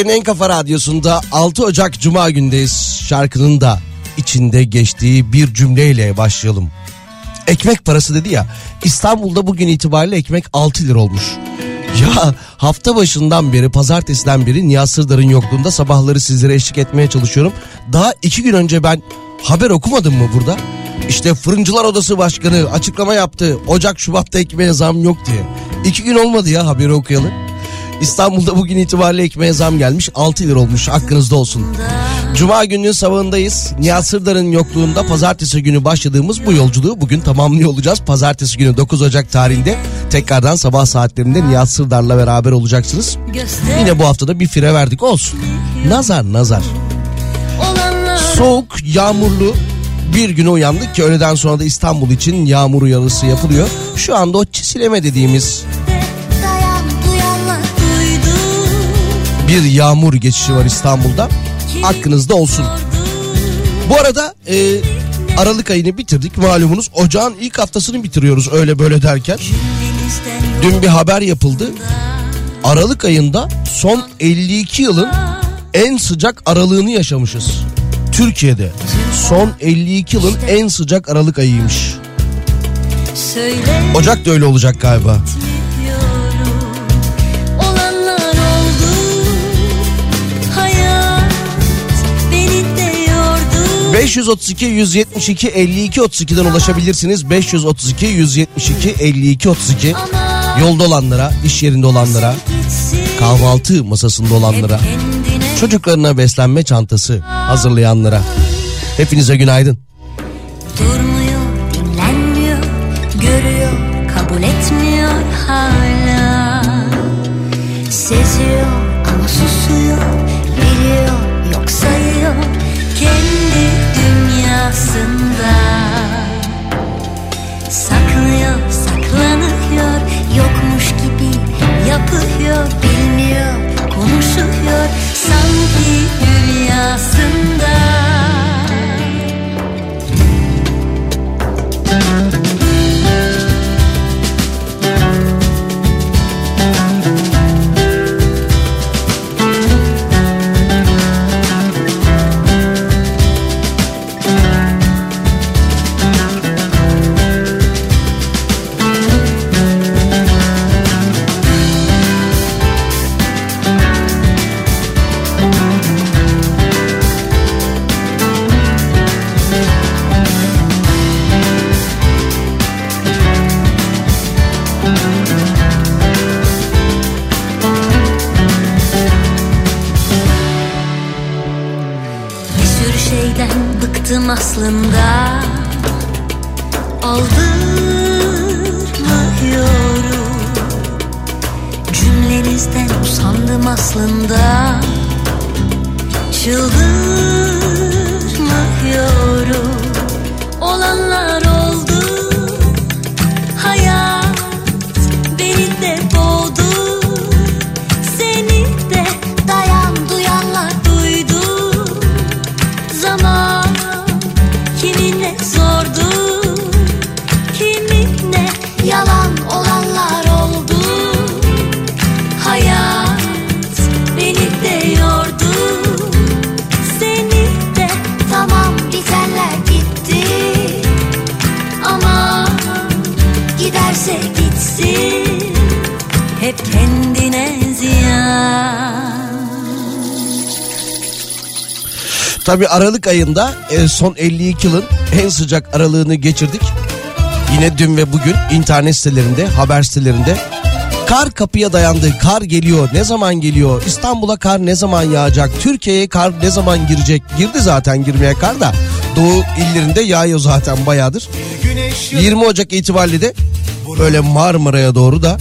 Türkiye'nin en kafa radyosunda 6 Ocak Cuma gündeyiz. Şarkının da içinde geçtiği bir cümleyle başlayalım. Ekmek parası dedi ya İstanbul'da bugün itibariyle ekmek 6 lira olmuş. Ya hafta başından beri pazartesiden beri Nihat Sırdar'ın yokluğunda sabahları sizlere eşlik etmeye çalışıyorum. Daha iki gün önce ben haber okumadım mı burada? İşte Fırıncılar Odası Başkanı açıklama yaptı. Ocak Şubat'ta ekmeğe zam yok diye. İki gün olmadı ya haberi okuyalı. İstanbul'da bugün itibariyle ekmeğe zam gelmiş 6 lira olmuş hakkınızda olsun. Cuma gününün sabahındayız. Nihat Sırdar'ın yokluğunda pazartesi günü başladığımız bu yolculuğu bugün tamamlıyor olacağız. Pazartesi günü 9 Ocak tarihinde tekrardan sabah saatlerinde Nihat Sırdar'la beraber olacaksınız. Yine bu haftada bir fire verdik olsun. Nazar nazar. Soğuk, yağmurlu bir güne uyandık ki öğleden sonra da İstanbul için yağmur uyarısı yapılıyor. Şu anda o çisileme dediğimiz bir yağmur geçişi var İstanbul'da. Hakkınızda olsun. Bu arada e, Aralık ayını bitirdik. Malumunuz ocağın ilk haftasını bitiriyoruz öyle böyle derken. Dün bir haber yapıldı. Aralık ayında son 52 yılın en sıcak aralığını yaşamışız. Türkiye'de son 52 yılın en sıcak Aralık ayıymış. Ocak da öyle olacak galiba. 532 172 52 32'den ulaşabilirsiniz. 532 172 52 32. Yolda olanlara, iş yerinde olanlara, kahvaltı masasında olanlara, çocuklarına beslenme çantası hazırlayanlara. Hepinize günaydın. Seziyor ama susuyor, çıkıyor. Sanki rüyasında Tabi Aralık ayında e, son 52 yılın en sıcak aralığını geçirdik. Yine dün ve bugün internet sitelerinde, haber sitelerinde kar kapıya dayandı. Kar geliyor. Ne zaman geliyor? İstanbul'a kar ne zaman yağacak? Türkiye'ye kar ne zaman girecek? Girdi zaten girmeye kar da. Doğu illerinde yağıyor zaten bayağıdır. 20 Ocak itibariyle de böyle Marmara'ya doğru da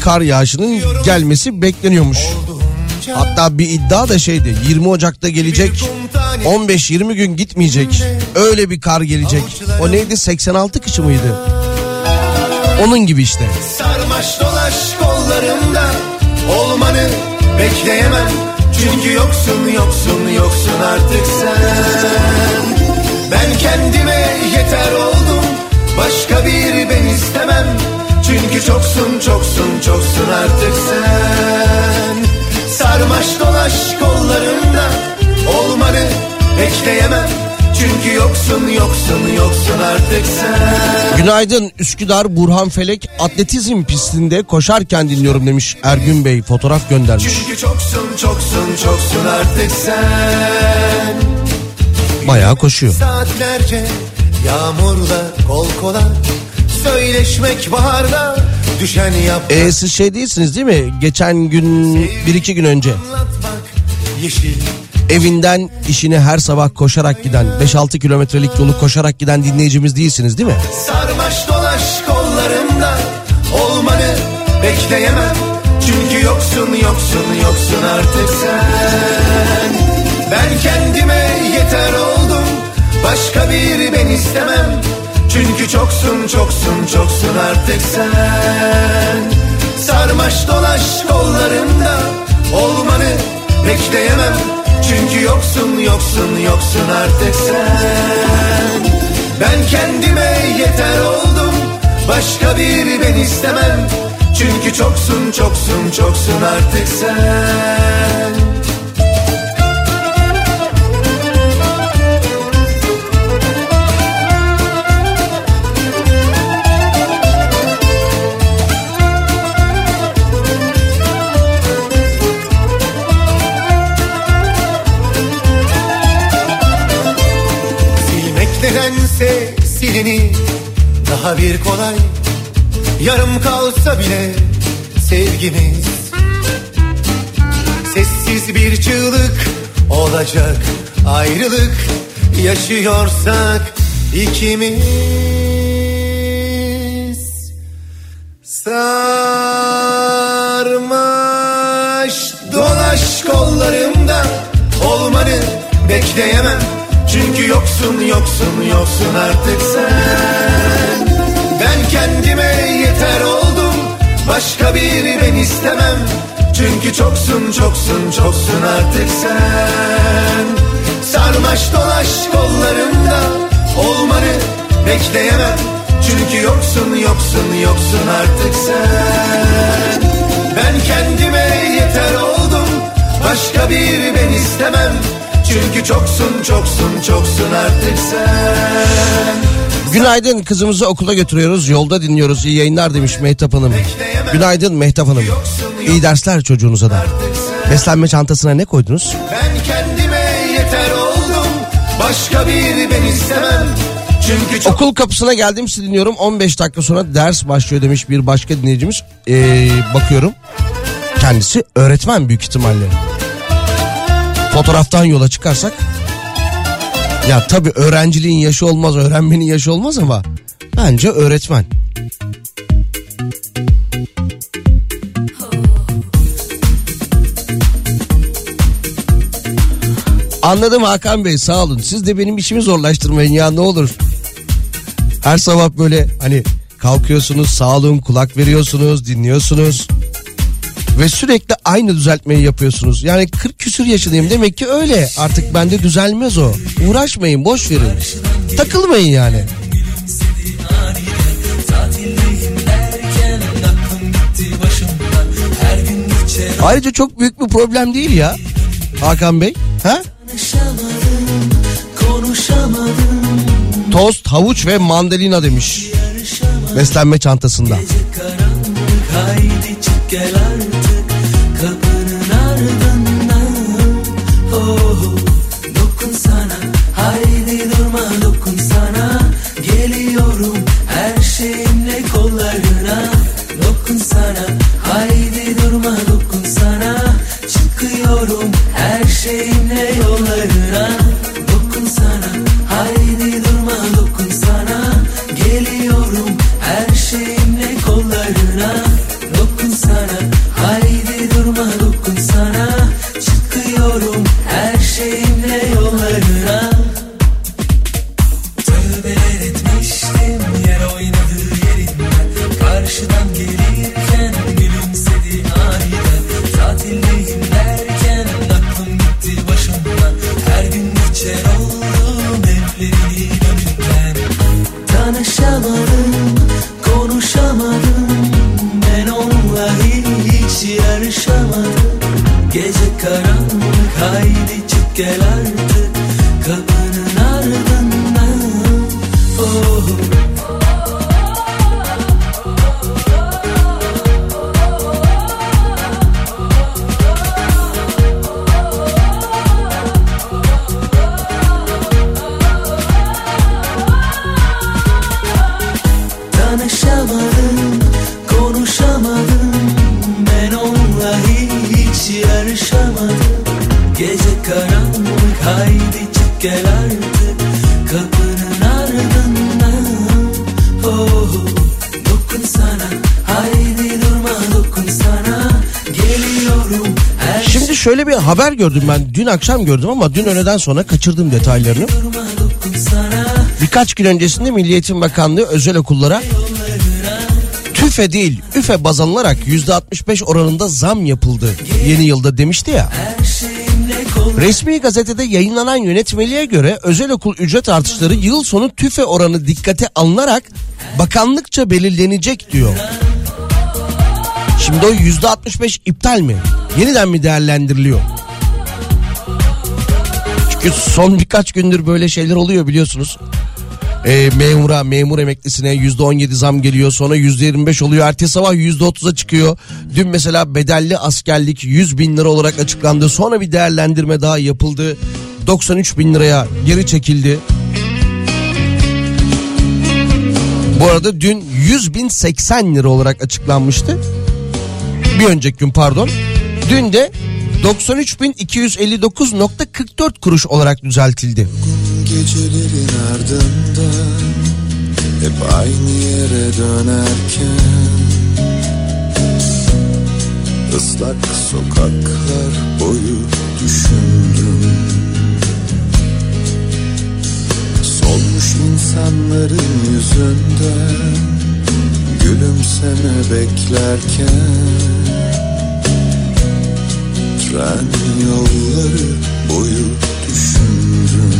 kar yağışının gelmesi bekleniyormuş. Hatta bir iddia da şeydi 20 Ocak'ta gelecek 15-20 gün gitmeyecek. Öyle bir kar gelecek. O neydi? 86 kışı mıydı? Onun gibi işte. Sarmaş dolaş kollarımda. Olmanı bekleyemem. Çünkü yoksun yoksun yoksun artık sen. Ben kendime yeter oldum. Başka bir ben istemem. Çünkü çoksun çoksun çoksun artık sen. Sarmaş dolaş kollarımda Olmanı bekleyemem Çünkü yoksun yoksun yoksun artık sen Günaydın Üsküdar Burhan Felek atletizm pistinde koşarken dinliyorum demiş Ergün Bey fotoğraf göndermiş. Çünkü çoksun çoksun çoksun artık sen Bayağı koşuyor. Saatlerce yağmurla kol kola Söyleşmek baharda düşen yaprak E siz şey değilsiniz değil mi? Geçen gün bir iki gün önce anlatmak Yeşil evinden işine her sabah koşarak giden 5-6 kilometrelik yolu koşarak giden dinleyicimiz değilsiniz değil mi? sarmaş dolaş kollarımda Olmanı bekleyemem. Çünkü yoksun yoksun yoksun artık sen. Ben kendime yeter oldum Başka bir ben istemem. Çünkü çoksun çoksun çoksun artık sen. Sarmaş dolaş kollarımda Olmanı bekleyemem Çünkü yoksun yoksun yoksun artık sen. Ben kendime yeter oldum. Başka bir ben istemem. Çünkü çoksun çoksun çoksun artık sen daha bir kolay Yarım kalsa bile sevgimiz. Sessiz bir çığlık olacak ayrılık Yaşıyorsak ikimiz. Sarmaş dolaş kollarımda Olmanı bekleyemem. Çünkü yoksun yoksun yoksun artık sen Başka bir ben istemem. Çünkü çoksun çoksun çoksun artık sen. Sarmaş dolaş kollarımda olmanı bekleyemem. Çünkü yoksun yoksun yoksun artık sen. Ben kendime yeter oldum. Başka bir ben istemem Çünkü çoksun çoksun çoksun artık sen Günaydın kızımızı okula götürüyoruz yolda dinliyoruz iyi yayınlar demiş Mehtap Hanım. Günaydın Mehtap Hanım. İyi dersler çocuğunuza da. Beslenme çantasına ne koydunuz? Ben kendime yeter oldum Başka bir ben istemem Çünkü çok Okul kapısına geldim sizi dinliyorum 15 dakika sonra ders başlıyor demiş bir başka dinleyicimiz. Ee, bakıyorum kendisi öğretmen büyük ihtimalle. Fotoğraftan yola çıkarsak ya tabii öğrenciliğin yaşı olmaz öğrenmenin yaşı olmaz ama bence öğretmen. Anladım Hakan Bey sağ olun. Siz de benim işimi zorlaştırmayın ya ne olur. Her sabah böyle hani kalkıyorsunuz sağ olun kulak veriyorsunuz dinliyorsunuz. Ve sürekli aynı düzeltmeyi yapıyorsunuz. Yani 40 küsür yaşındayım demek ki öyle. Artık bende düzelmez o. Uğraşmayın boş verin. Takılmayın yani. Ayrıca çok büyük bir problem değil ya. Hakan Bey. Ha? Tost, havuç ve mandalina demiş. Beslenme çantasında. Haydi çık gel oh, haber gördüm ben dün akşam gördüm ama dün öğleden sonra kaçırdım detaylarını. Birkaç gün öncesinde Milli Eğitim Bakanlığı özel okullara TÜFE değil üfe baz alınarak %65 oranında zam yapıldı yeni yılda demişti ya. Resmi gazetede yayınlanan yönetmeliğe göre özel okul ücret artışları yıl sonu tüfe oranı dikkate alınarak bakanlıkça belirlenecek diyor. Şimdi o yüzde 65 iptal mi? Yeniden mi değerlendiriliyor? Çünkü son birkaç gündür böyle şeyler oluyor biliyorsunuz. Ee, memura, memur emeklisine yüzde 17 zam geliyor. Sonra yüzde 25 oluyor. Ertesi sabah yüzde 30'a çıkıyor. Dün mesela bedelli askerlik 100 bin lira olarak açıklandı. Sonra bir değerlendirme daha yapıldı. 93 bin liraya geri çekildi. Bu arada dün 100 bin 80 lira olarak açıklanmıştı. Bir önceki gün pardon. Dün de 93.259.44 kuruş olarak düzeltildi. Gecelerin ardından Hep aynı yere dönerken Islak sokaklar boyu düşündüm Solmuş insanların yüzünden Gülümseme beklerken Tren yolları boyu düşündüm.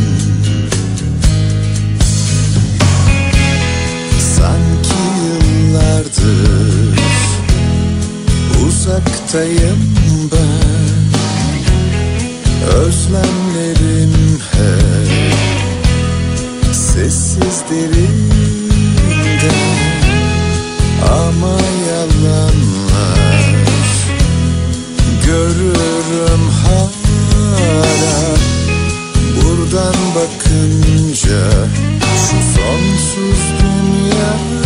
Sanki yıllardır uzaktayım ben. Özlemlerim hep sessiz derinde. Ama yalanlar görürüm hala. Buradan bakınca şu sonsuz dünyaya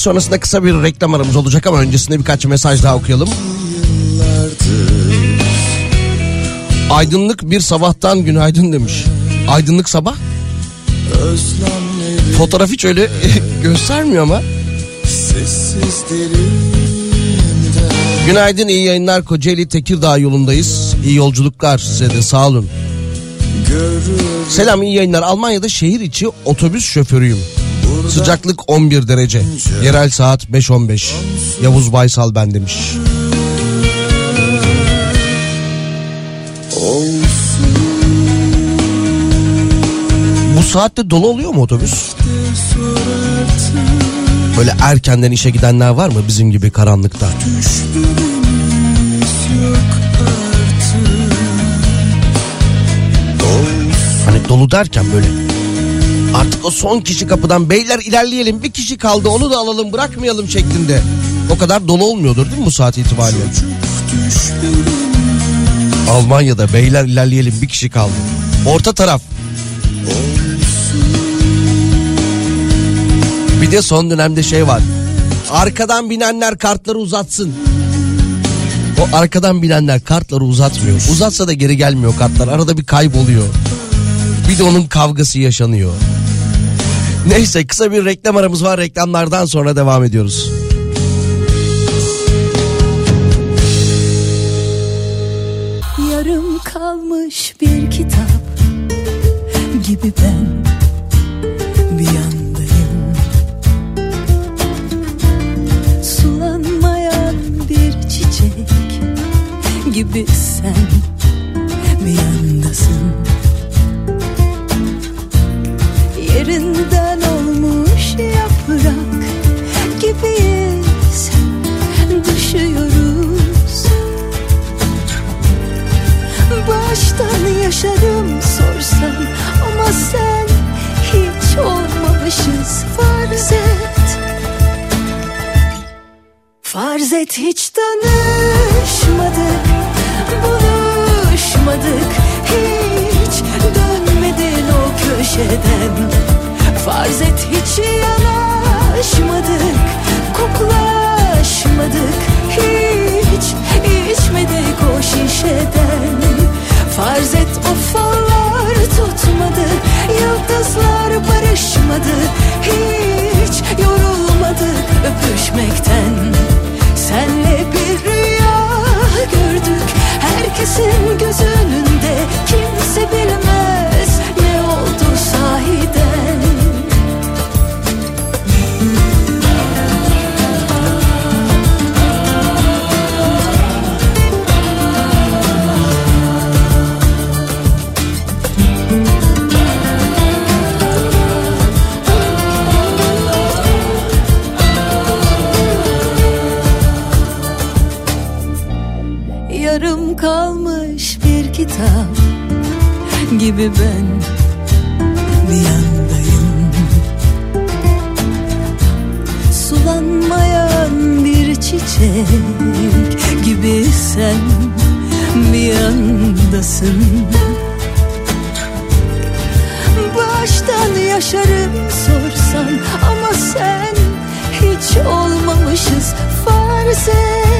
Şarkı sonrasında kısa bir reklam aramız olacak ama öncesinde birkaç mesaj daha okuyalım. Aydınlık bir sabahtan günaydın demiş. Aydınlık sabah fotoğraf hiç öyle göstermiyor ama. Günaydın iyi yayınlar Kocaeli Tekirdağ yolundayız. İyi yolculuklar size de sağ olun. Selam iyi yayınlar. Almanya'da şehir içi otobüs şoförüyüm. Sıcaklık 11 derece. Yerel saat 5.15. Yavuz Baysal ben demiş. Bu saatte dolu oluyor mu otobüs? Böyle erkenden işe gidenler var mı bizim gibi karanlıkta? Hani dolu derken böyle artık o son kişi kapıdan beyler ilerleyelim bir kişi kaldı onu da alalım bırakmayalım şeklinde. O kadar dolu olmuyordur değil mi bu saat itibariyle? Almanya'da beyler ilerleyelim bir kişi kaldı. Orta taraf. Bir de son dönemde şey var. Arkadan binenler kartları uzatsın. O arkadan binenler kartları uzatmıyor. Uzatsa da geri gelmiyor kartlar. Arada bir kayboluyor. Bir de onun kavgası yaşanıyor. Neyse kısa bir reklam aramız var. Reklamlardan sonra devam ediyoruz. Yarım kalmış bir kitap gibi ben bir yandayım Sulanmayan bir çiçek gibi sen bir yandasın Yerinden olmuş yaprak gibiyiz. Düşüyoruz. Baştan yaşadım sorsan Ama sen hiç olmamışız. Farz et. Farz et hiç tanışmadık Buluşmadık. Hiç dönmedin o köşeden Farz et hiç yanaşmadık Koklaşmadık Hiç içmedik o şişeden. Farz et o tutmadı Yıldızlar barışmadı Hiç yorulmadık öpüşmekten. Senle bir rüya gördük Herkesin göz önünde gibi ben bir yandayım. Sulanmayan bir çiçek gibi sen bir yandasın. Baştan yaşarım sorsan ama sen hiç olmamışız. Farz et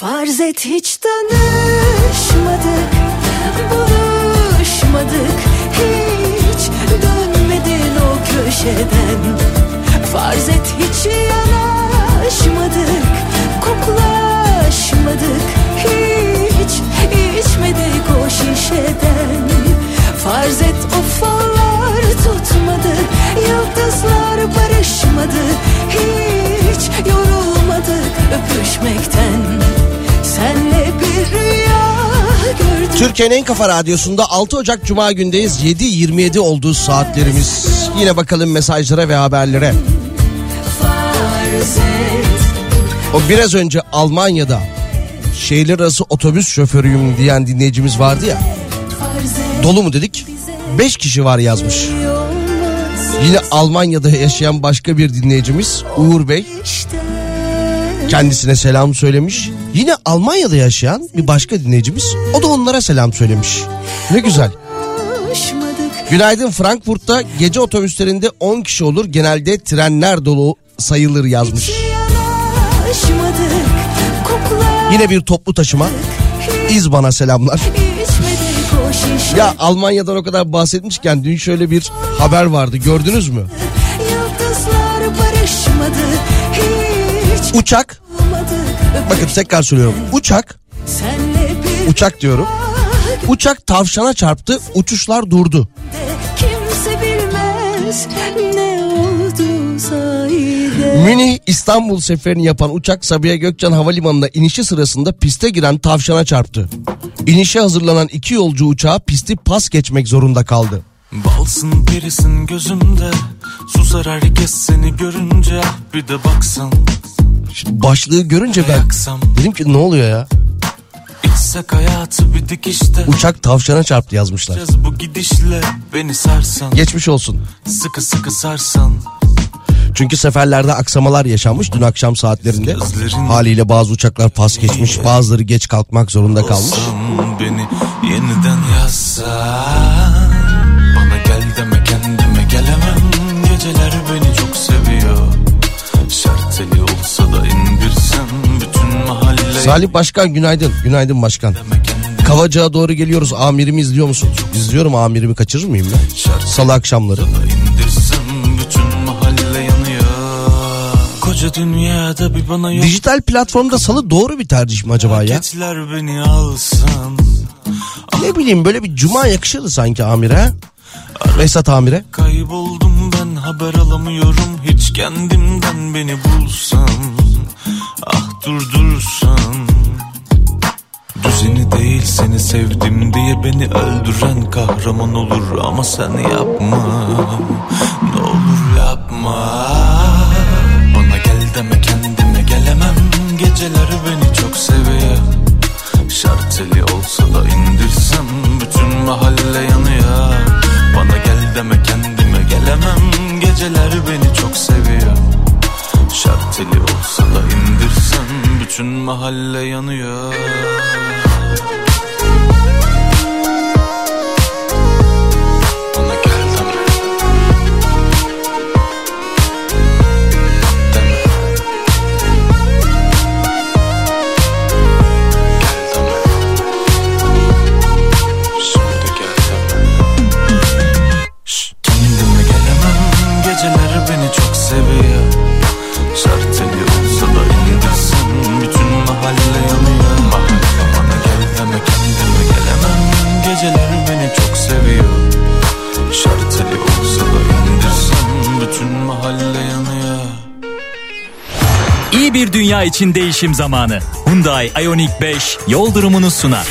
Farz et hiç tanışmadık, buluşmadık Hiç dönmedin o köşeden. Farz et hiç yanaşmadık, Türkiye'nin en kafa radyosunda 6 Ocak Cuma gündeyiz. 7.27 olduğu saatlerimiz. Yine bakalım mesajlara ve haberlere. O biraz önce Almanya'da şehirler arası otobüs şoförüyüm diyen dinleyicimiz vardı ya. Dolu mu dedik? 5 kişi var yazmış. Yine Almanya'da yaşayan başka bir dinleyicimiz Uğur Bey işte kendisine selam söylemiş. Yine Almanya'da yaşayan bir başka dinleyicimiz o da onlara selam söylemiş. Ne güzel. Günaydın Frankfurt'ta gece otobüslerinde 10 kişi olur. Genelde trenler dolu sayılır yazmış. Yine bir toplu taşıma. İzban'a selamlar. Ya Almanya'dan o kadar bahsetmişken dün şöyle bir haber vardı gördünüz mü? Uçak bakın tekrar söylüyorum uçak uçak diyorum. Uçak tavşana çarptı uçuşlar durdu. de kimse bilmez Ne oldu sahide Münih İstanbul seferini yapan uçak Sabiha Gökçen Havalimanı'na inişi sırasında piste giren tavşana çarptı. İnişe hazırlanan iki yolcu uçağı pisti pas geçmek zorunda kaldı. Balsın perisin gözümde Susar herkes seni görünce Bir de baksan Şimdi başlığı görünce ben dedim ki ne oluyor ya? Uçak tavşana çarptı yazmışlar. Bu gidişle Beni sarsan Geçmiş olsun. Sıkı sıkı sarsan Çünkü seferlerde aksamalar yaşanmış dün akşam saatlerinde. Haliyle bazı uçaklar pas geçmiş, bazıları geç kalkmak zorunda kalmış. Beni yeniden yazsan Salih Başkan günaydın. Günaydın başkan. Kavacığa doğru geliyoruz. Amirimi izliyor musun? İzliyorum amirimi kaçırır mıyım ben? Salı akşamları. Koca dünyada bir bana yok Dijital platformda salı doğru bir tercih mi acaba ya? Beni alsan Ne bileyim böyle bir cuma yakışırdı sanki amire. Vesat amire. Kayboldum ben haber alamıyorum Hiç kendimden beni bulsam Ah durdursan sevdim diye beni öldüren kahraman olur Ama sen yapma. Ne olur yapma. Bana gel deme kendime gelemem. Geceler beni çok seviyor. Şarteli olsa da indirsem Bütün mahalle yanıyor. Bana gel deme kendime gelemem. Geceler beni çok seviyor. Şarteli olsa da indirsem Bütün mahalle yanıyor dünya için değişim zamanı. Hyundai Ioniq 5 yol durumunu sunar.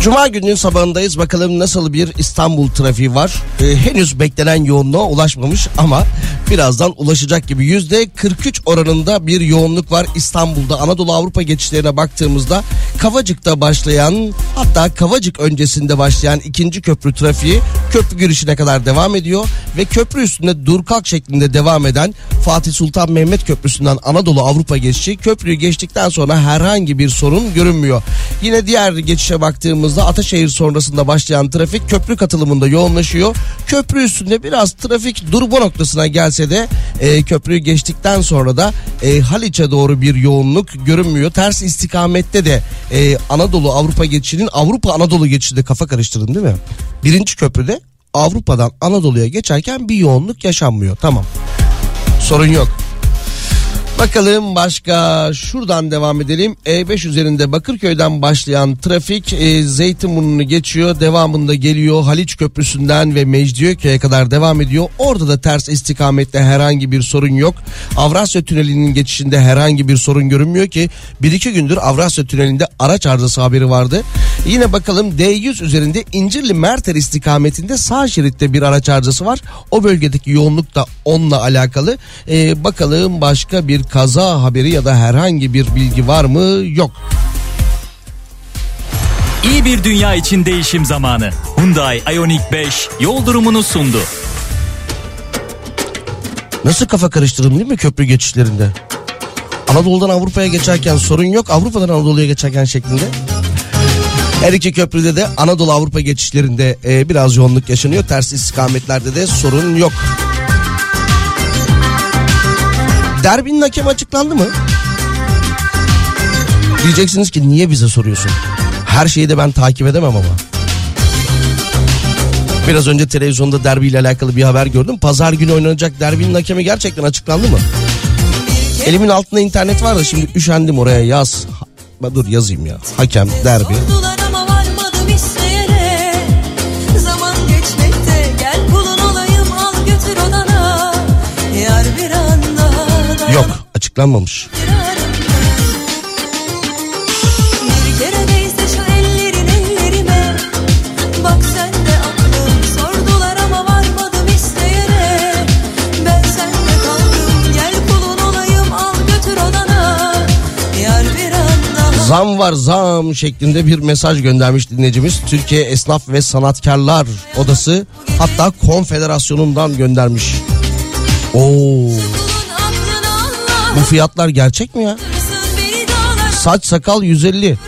Cuma gününün sabahındayız. Bakalım nasıl bir İstanbul trafiği var. Ee, henüz beklenen yoğunluğa ulaşmamış ama birazdan ulaşacak gibi. Yüzde 43 oranında bir yoğunluk var İstanbul'da. Anadolu Avrupa geçişlerine baktığımızda Kavacık'ta başlayan hatta Kavacık öncesinde başlayan ikinci köprü trafiği köprü girişine kadar devam ediyor. Ve köprü üstünde dur kalk şeklinde devam eden Fatih Sultan Mehmet Köprüsü'nden Anadolu Avrupa geçişi köprüyü geçtikten sonra herhangi bir sorun görünmüyor. Yine diğer geçişe baktığımızda Ataşehir sonrasında başlayan trafik köprü katılımında yoğunlaşıyor. Köprü üstünde biraz trafik durma noktasına gelse de e, köprüyü geçtikten sonra da e, Haliç'e doğru bir yoğunluk görünmüyor. Ters istikamette de e, Anadolu Avrupa geçişinin Avrupa Anadolu geçişi de kafa karıştırdın değil mi? Birinci köprüde Avrupa'dan Anadolu'ya geçerken bir yoğunluk yaşanmıyor. Tamam. Sorun yok. Bakalım başka şuradan devam edelim. E5 üzerinde Bakırköy'den başlayan trafik e, Zeytinburnu'nu geçiyor. Devamında geliyor Haliç Köprüsü'nden ve Mecidiyeköy'e kadar devam ediyor. Orada da ters istikamette herhangi bir sorun yok. Avrasya Tüneli'nin geçişinde herhangi bir sorun görünmüyor ki. Bir iki gündür Avrasya Tüneli'nde araç arızası haberi vardı. Yine bakalım D100 üzerinde İncirli Merter istikametinde sağ şeritte bir araç arızası var. O bölgedeki yoğunluk da onunla alakalı. E, bakalım başka bir kaza haberi ya da herhangi bir bilgi var mı? Yok. İyi bir dünya için değişim zamanı. Hyundai Ioniq 5 yol durumunu sundu. Nasıl kafa karıştırdım değil mi köprü geçişlerinde? Anadolu'dan Avrupa'ya geçerken sorun yok. Avrupa'dan Anadolu'ya geçerken şeklinde. Her iki köprüde de Anadolu Avrupa geçişlerinde e, biraz yoğunluk yaşanıyor. Ters istikametlerde de sorun yok. Derbinin hakemi açıklandı mı? Diyeceksiniz ki niye bize soruyorsun? Her şeyi de ben takip edemem ama. Biraz önce televizyonda derbiyle alakalı bir haber gördüm. Pazar günü oynanacak derbinin hakemi gerçekten açıklandı mı? Elimin altında internet var da şimdi üşendim oraya yaz. Dur yazayım ya. Hakem, derbi. Sordular ama varmadım anda Zam var zam şeklinde bir mesaj göndermiş dinleyicimiz. Türkiye Esnaf ve Sanatkarlar Odası hatta konfederasyonundan göndermiş. Oo, bu fiyatlar gerçek mi ya? Saç sakal 150.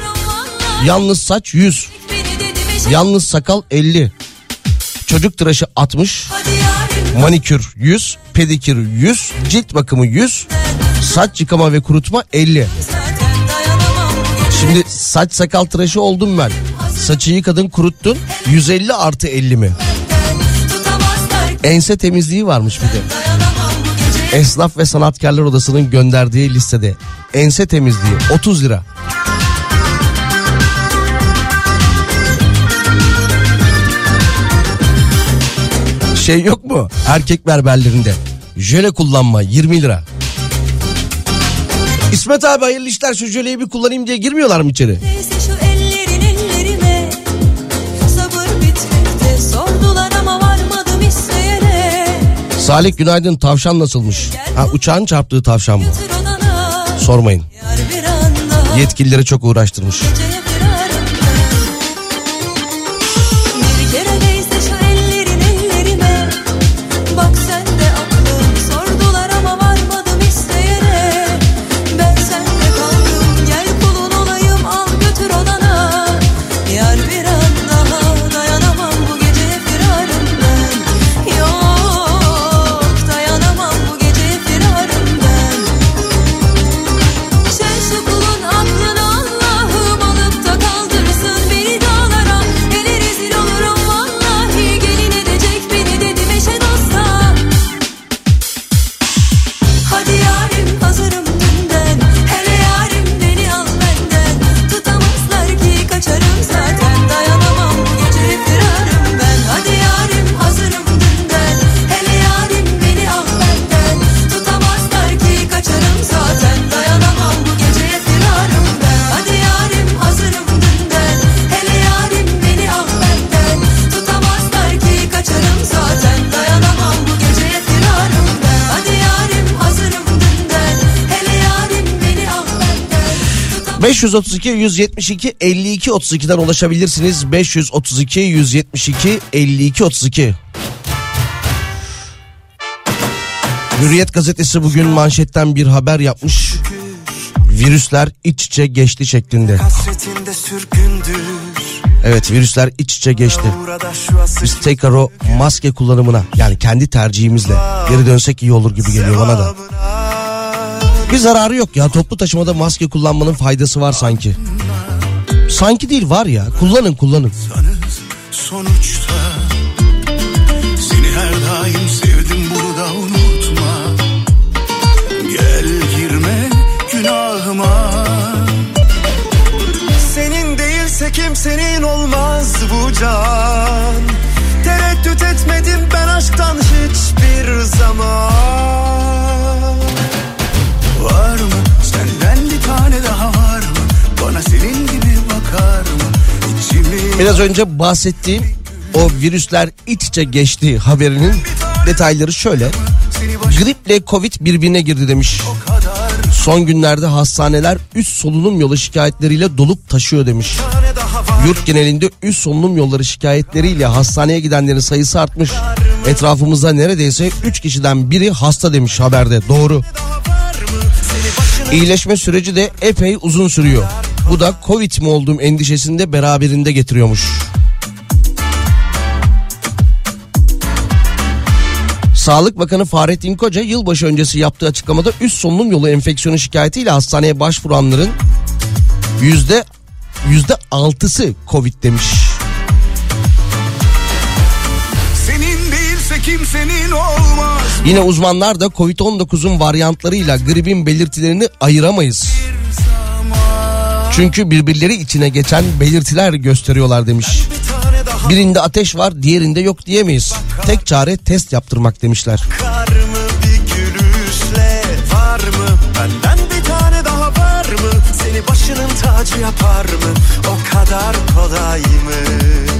Yalnız saç 100. beni dedim eşe Yalnız sakal 50. Çocuk tıraşı 60. hadi yarim Manikür 100. Pedikür 100. Cilt bakımı 100. Saç yıkama ve kurutma 50. zaten dayanamam bu gece Şimdi saç sakal tıraşı oldum ben. Saçı yıkadın kuruttun 150 artı 50 mi? Ense temizliği varmış bir de. Esnaf ve Sanatkarlar Odası'nın gönderdiği listede. Ense temizliği 30 lira. Şey yok mu? Erkek berberlerinde. Jöle kullanma 20 lira. İsmet abi hayırlı işler şu jöleyi bir kullanayım diye girmiyorlar mı içeri? Neyse Salih günaydın tavşan nasılmış? Ha uçağın çarptığı tavşan bu. Sormayın. Yetkilileri çok uğraştırmış. Geceye 532 172 52 32'den ulaşabilirsiniz. 532 172 52 32. Hürriyet gazetesi bugün manşetten bir haber yapmış. Virüsler iç içe geçti şeklinde. Evet virüsler iç içe geçti. Biz tekrar o maske kullanımına yani kendi tercihimizle geri dönsek iyi olur gibi geliyor bana da. Bir zararı yok ya. Toplu taşımada maske kullanmanın faydası var sanki. Sanki değil var ya. Kullanın kullanın. Sonuçta. Seni her daim sevdim bunu da unutma. Gel girme günahıma. Senin değilse kimsenin olmaz bu can. Tereddüt etmedim ben aşktan hiçbir zaman Var mı senden bir tane daha var mı Bana senin gibi bakar mı İçimi Biraz önce bahsettiğim o virüsler iç içe geçti haberinin detayları şöyle. Griple Covid birbirine girdi demiş. Son günlerde hastaneler üst solunum yolu şikayetleriyle dolup taşıyor demiş. Yurt genelinde üst solunum yolları şikayetleriyle hastaneye gidenlerin sayısı artmış. Etrafımızda neredeyse 3 kişiden biri hasta demiş haberde. Doğru. İyileşme süreci de epey uzun sürüyor. Bu da Covid mi olduğum endişesini de beraberinde getiriyormuş. Sağlık Bakanı Fahrettin Koca yılbaşı öncesi yaptığı açıklamada üst solunum yolu enfeksiyonu şikayetiyle hastaneye başvuranların yüzde yüzde altısı Covid demiş. Kimsenin olmaz Yine uzmanlar da Covid-19'un varyantlarıyla gripin belirtilerini ayıramayız. Çünkü birbirleri içine geçen belirtiler gösteriyorlar demiş. Birinde ateş var diğerinde yok diyemeyiz. Tek çare test yaptırmak demişler. Seni başının tacı yapar mı O kadar kolay mı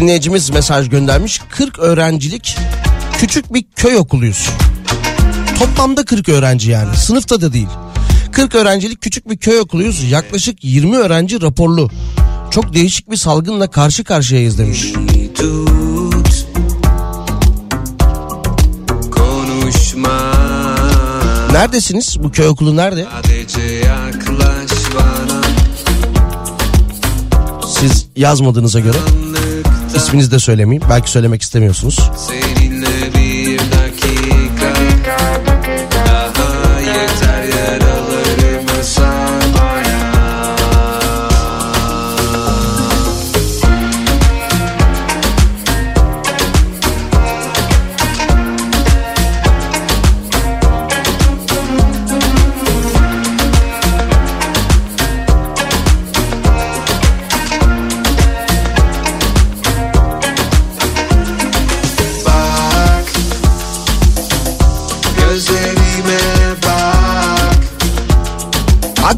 dinleyicimiz mesaj göndermiş. 40 öğrencilik küçük bir köy okuluyuz. Toplamda 40 öğrenci yani. Sınıfta da değil. 40 öğrencilik küçük bir köy okuluyuz. Yaklaşık 20 öğrenci raporlu. Çok değişik bir salgınla karşı karşıyayız demiş. Tut Konuşma Neredesiniz? Bu köy okulu nerede? Siz yazmadığınıza göre isminizi de söylemeyeyim. Belki söylemek istemiyorsunuz.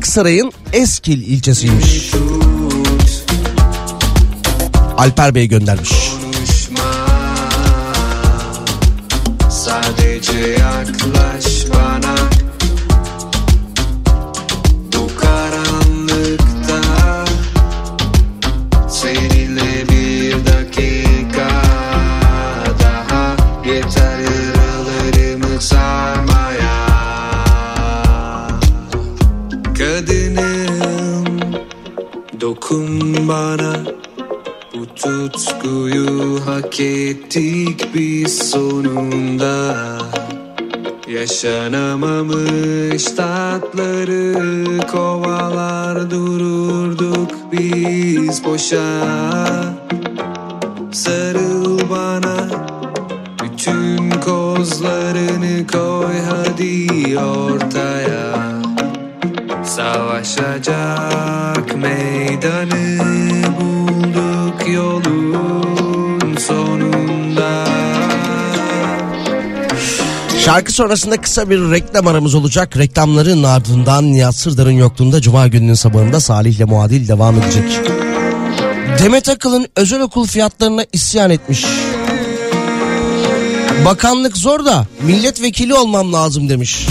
Aksaray'ın Eskil ilçesiymiş. Alper Bey göndermiş. konuşma Sadece yaklaş bana Yaşanamamış tatları kovalar dururduk biz boşa sonrasında kısa bir reklam aramız olacak. Reklamların ardından Nihat Sırdar'ın yokluğunda Cuma gününün sabahında Salih ile Muadil devam edecek. Demet Akıl'ın özel okul fiyatlarına isyan etmiş. Bakanlık zor da milletvekili olmam lazım demiş.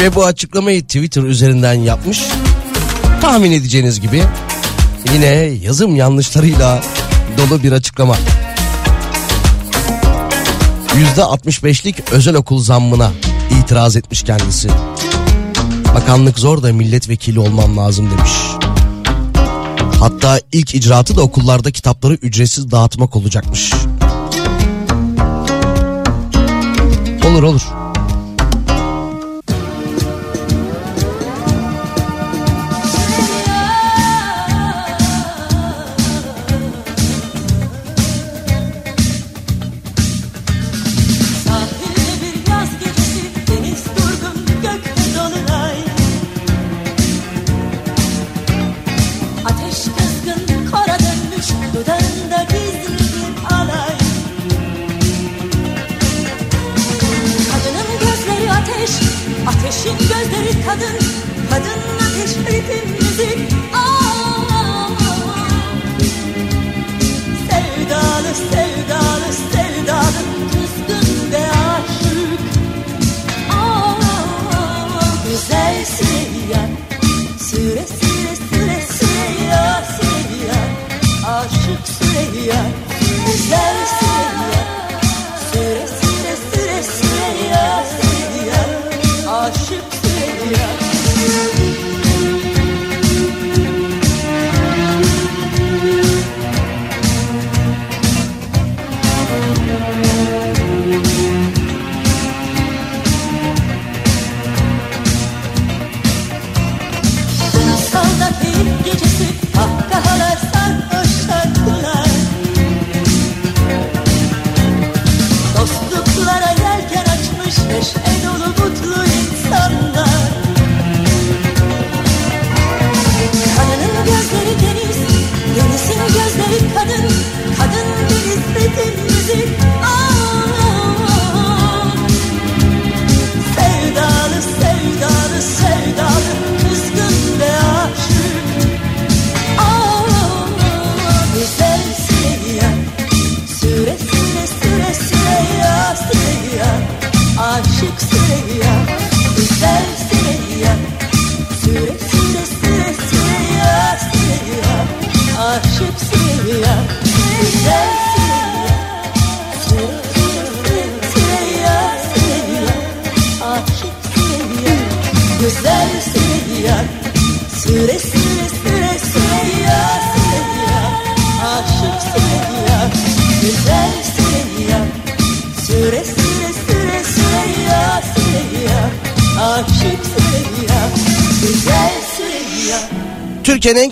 Ve bu açıklamayı Twitter üzerinden yapmış. Tahmin edeceğiniz gibi yine yazım yanlışlarıyla dolu bir açıklama. %65'lik özel okul zammına itiraz etmiş kendisi. Bakanlık zor da milletvekili olmam lazım demiş. Hatta ilk icraatı da okullarda kitapları ücretsiz dağıtmak olacakmış. Olur olur. Kadın ateş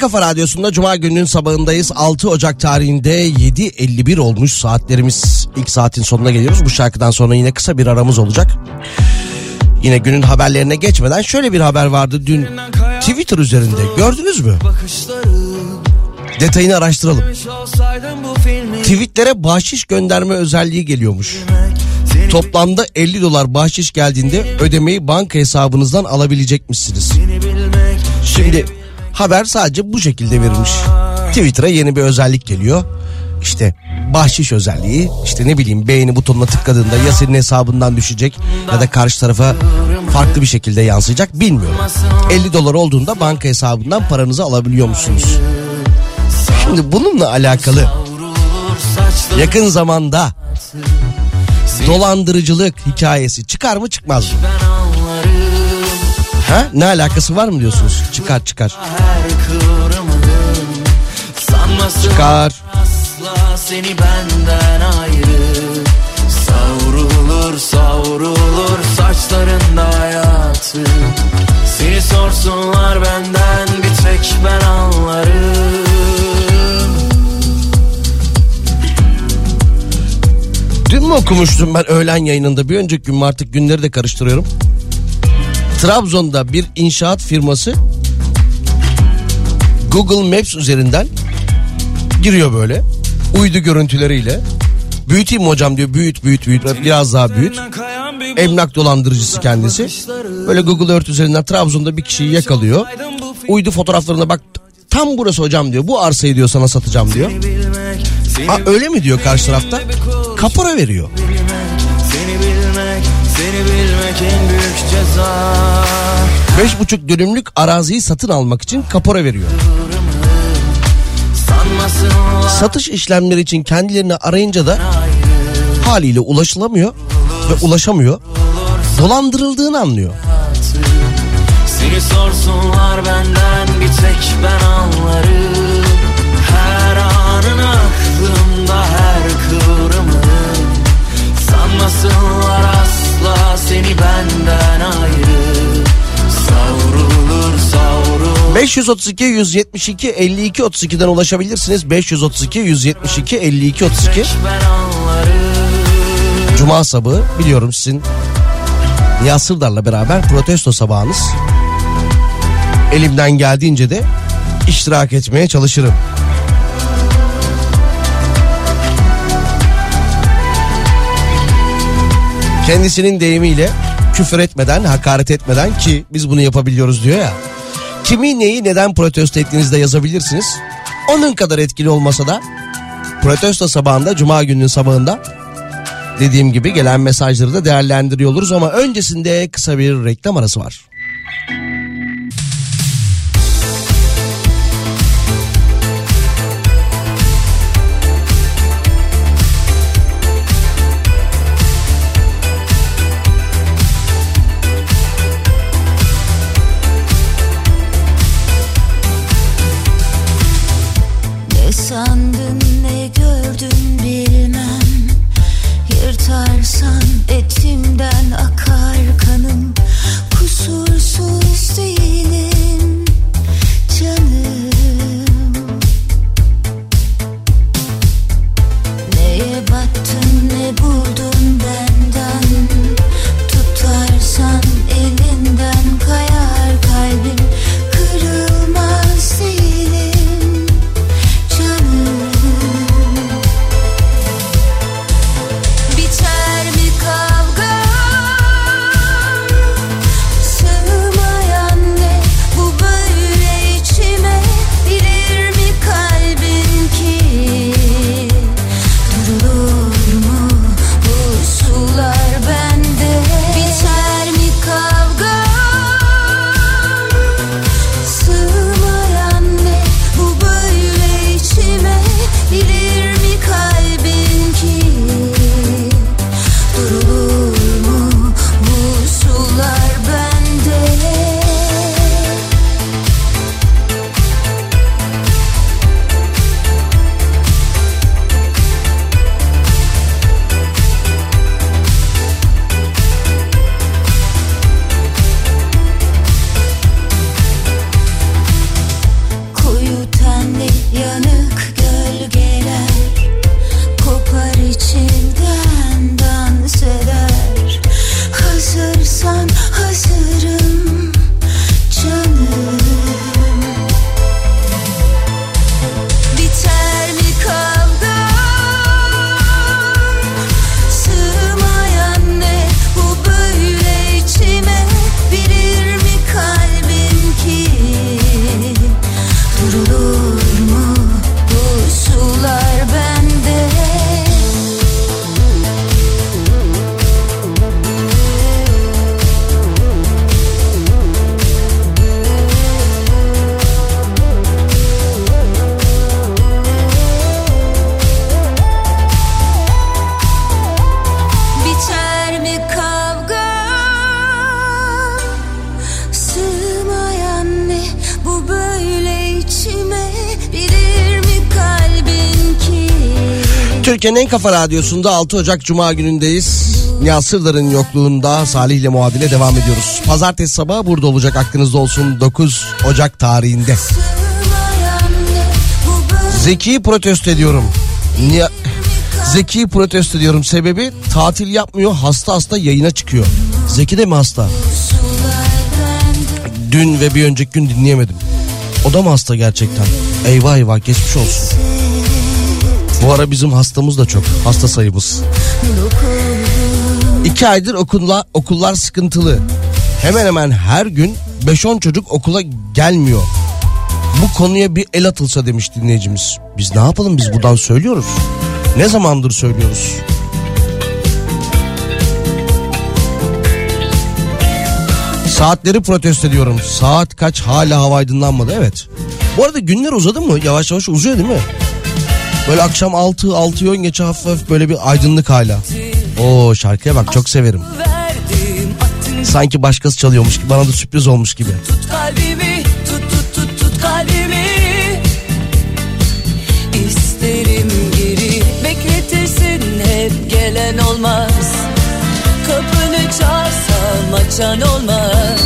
kafa radyosunda Cuma gününün sabahındayız. 6 Ocak tarihinde 7.51 olmuş saatlerimiz. ilk saatin sonuna geliyoruz. Bu şarkıdan sonra yine kısa bir aramız olacak. Yine günün haberlerine geçmeden şöyle bir haber vardı dün Twitter üzerinde. Gördünüz mü? Detayını araştıralım. Tweetlere bahşiş gönderme özelliği geliyormuş. Toplamda 50 dolar bahşiş geldiğinde ödemeyi banka hesabınızdan alabilecekmişsiniz. Şimdi haber sadece bu şekilde verilmiş. Twitter'a yeni bir özellik geliyor. İşte bahşiş özelliği işte ne bileyim beğeni butonuna tıkladığında ya senin hesabından düşecek ya da karşı tarafa farklı bir şekilde yansıyacak bilmiyorum. 50 dolar olduğunda banka hesabından paranızı alabiliyor musunuz? Şimdi bununla alakalı yakın zamanda dolandırıcılık hikayesi çıkar mı çıkmaz mı? Ha? Ne alakası var mı diyorsunuz? Çıkar çıkar. Çıkar. seni benden ayrı Savrulur savrulur saçlarında hayatı Seni sorsunlar benden bir tek ben anlarım Dün mü okumuştum ben öğlen yayınında bir önceki gün mü artık günleri de karıştırıyorum. Trabzon'da bir inşaat firması Google Maps üzerinden giriyor böyle uydu görüntüleriyle. Büyüteyim hocam diyor büyüt büyüt büyüt biraz daha büyüt. Emlak dolandırıcısı kendisi. Böyle Google Earth üzerinden Trabzon'da bir kişiyi yakalıyor. Uydu fotoğraflarına bak tam burası hocam diyor. Bu arsayı diyor sana satacağım diyor. Ha öyle mi diyor karşı tarafta? Kapora veriyor. Bilmek en büyük ceza Beş buçuk dönümlük araziyi satın almak için kapora veriyor. Satış işlemleri için kendilerini arayınca da haliyle ulaşılamıyor ve ulaşamıyor. Dolandırıldığını anlıyor. Seni sorsunlar benden bir tek ben anlarım Her anın aklımda her kıvrımın Sanmasınlar asla seni benden ayrı Savrulur savrulur 532 172 52 32'den ulaşabilirsiniz. 532 172 52 32. ben anlarım Cuma sabahı biliyorum sizin Nihat Sırdar'la beraber protesto sabahınız. Elimden geldiğince de iştirak etmeye çalışırım. Kendisinin deyimiyle küfür etmeden, hakaret etmeden ki biz bunu yapabiliyoruz diyor ya. Kimi neyi neden protesto ettiğinizde yazabilirsiniz. Onun kadar etkili olmasa da protesto sabahında, cuma gününün sabahında dediğim gibi gelen mesajları da değerlendiriyor oluruz ama öncesinde kısa bir reklam arası var. Türkiye'nin en kafa radyosunda 6 Ocak Cuma günündeyiz. Nihat Sırdar'ın yokluğunda Salih ile muhabire devam ediyoruz. Pazartesi sabahı burada olacak aklınızda olsun 9 Ocak tarihinde. Zeki'yi protesto ediyorum. Niye? Zeki'yi protesto ediyorum. Sebebi tatil yapmıyor hasta hasta yayına çıkıyor. Zeki de mi hasta? Dün ve bir önceki gün dinleyemedim. O da mı hasta gerçekten? Eyvah eyvah geçmiş olsun. Bu ara bizim hastamız da çok. Hasta sayımız. İki aydır okullar, okullar sıkıntılı. Hemen hemen her gün 5-10 çocuk okula gelmiyor. Bu konuya bir el atılsa demiş dinleyicimiz. Biz ne yapalım biz buradan söylüyoruz. Ne zamandır söylüyoruz. Saatleri protesto ediyorum. Saat kaç hala hava aydınlanmadı evet. Bu arada günler uzadı mı? Yavaş yavaş uzuyor değil mi? Böyle akşam 6 6 10 geçe hafif hafif böyle bir aydınlık hala. Oo şarkıya bak çok severim. Sanki başkası çalıyormuş gibi bana da sürpriz olmuş gibi. tut kalbimi tut tut tut tut kalbimi İsterim geri bekletirsin hep gelen olmaz Kapını çalsam açan olmaz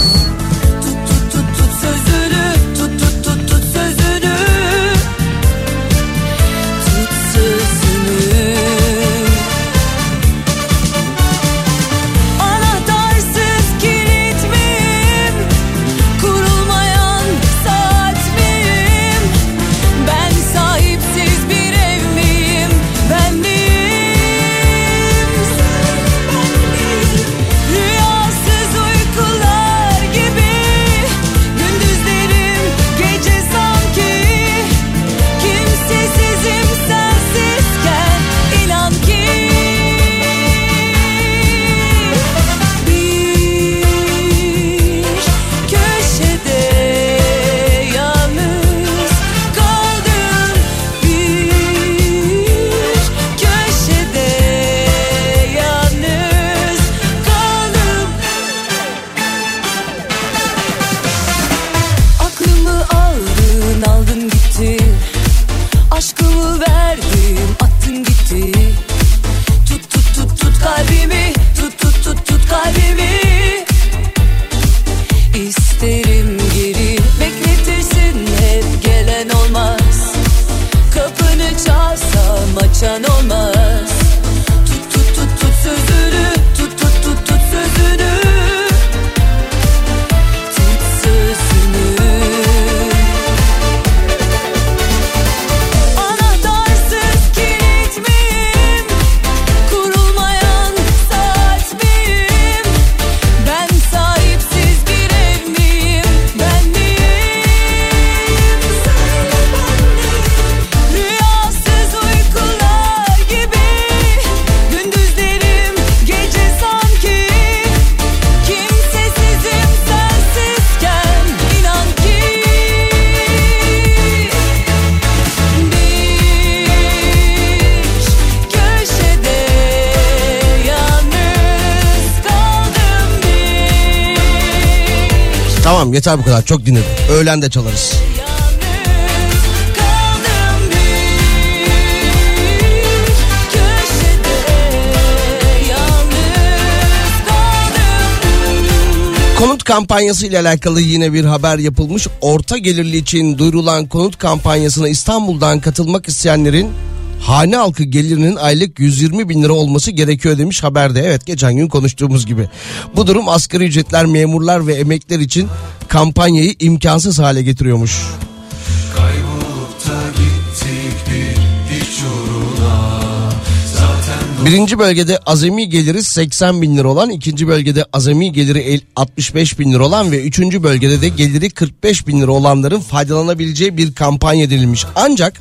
Tamam yeter bu kadar çok dinledim. Öğlen de çalarız. Konut kampanyası ile alakalı yine bir haber yapılmış. Orta gelirli için duyurulan konut kampanyasına İstanbul'dan katılmak isteyenlerin hane halkı gelirinin aylık 120 bin lira olması gerekiyor demiş haberde. Evet geçen gün konuştuğumuz gibi. Bu durum asgari ücretler, memurlar ve emekler için kampanyayı imkansız hale getiriyormuş. Birinci bölgede azami geliri 80 bin lira olan, ikinci bölgede azami geliri el- 65 bin lira olan ve üçüncü bölgede de geliri 45 bin lira olanların faydalanabileceği bir kampanya edilmiş. Ancak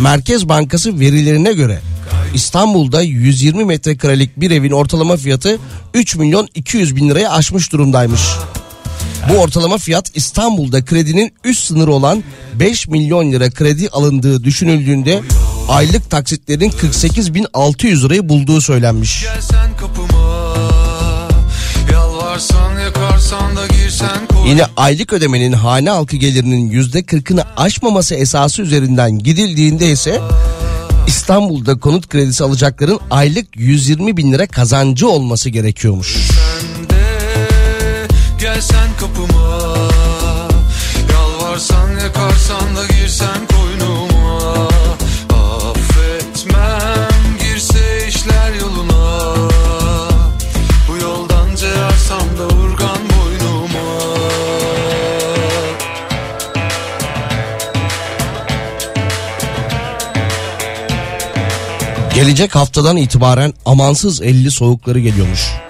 Merkez Bankası verilerine göre İstanbul'da 120 metrekarelik bir evin ortalama fiyatı 3 milyon 200 bin liraya aşmış durumdaymış. Bu ortalama fiyat İstanbul'da kredinin üst sınırı olan 5 milyon lira kredi alındığı düşünüldüğünde aylık taksitlerin 48.600 lirayı bulduğu söylenmiş. Yine aylık ödemenin hane halkı gelirinin %40'ını aşmaması esası üzerinden gidildiğinde ise İstanbul'da konut kredisi alacakların aylık 120 bin lira kazancı olması gerekiyormuş. de kapıma. Yalvarsan yakarsan da girsen koynuma. Affetmem girse işler yoluna. Bu yoldan ceyarsam da urgan boynuma. Gelecek haftadan itibaren amansız 50 soğukları geliyormuş.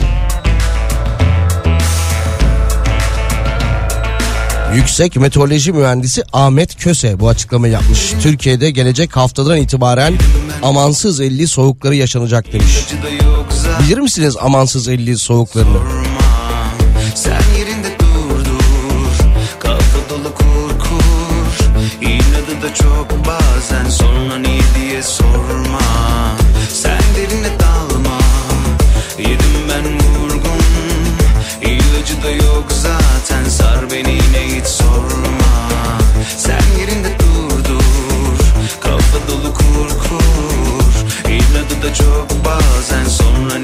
Yüksek Meteoroloji Mühendisi Ahmet Köse bu açıklamayı yapmış. Türkiye'de gelecek haftadan itibaren amansız 50 soğukları yaşanacak demiş. Bilir misiniz amansız 50 soğuklarını? Çok bazen Sonra niye diye sorma çok bazen Sonra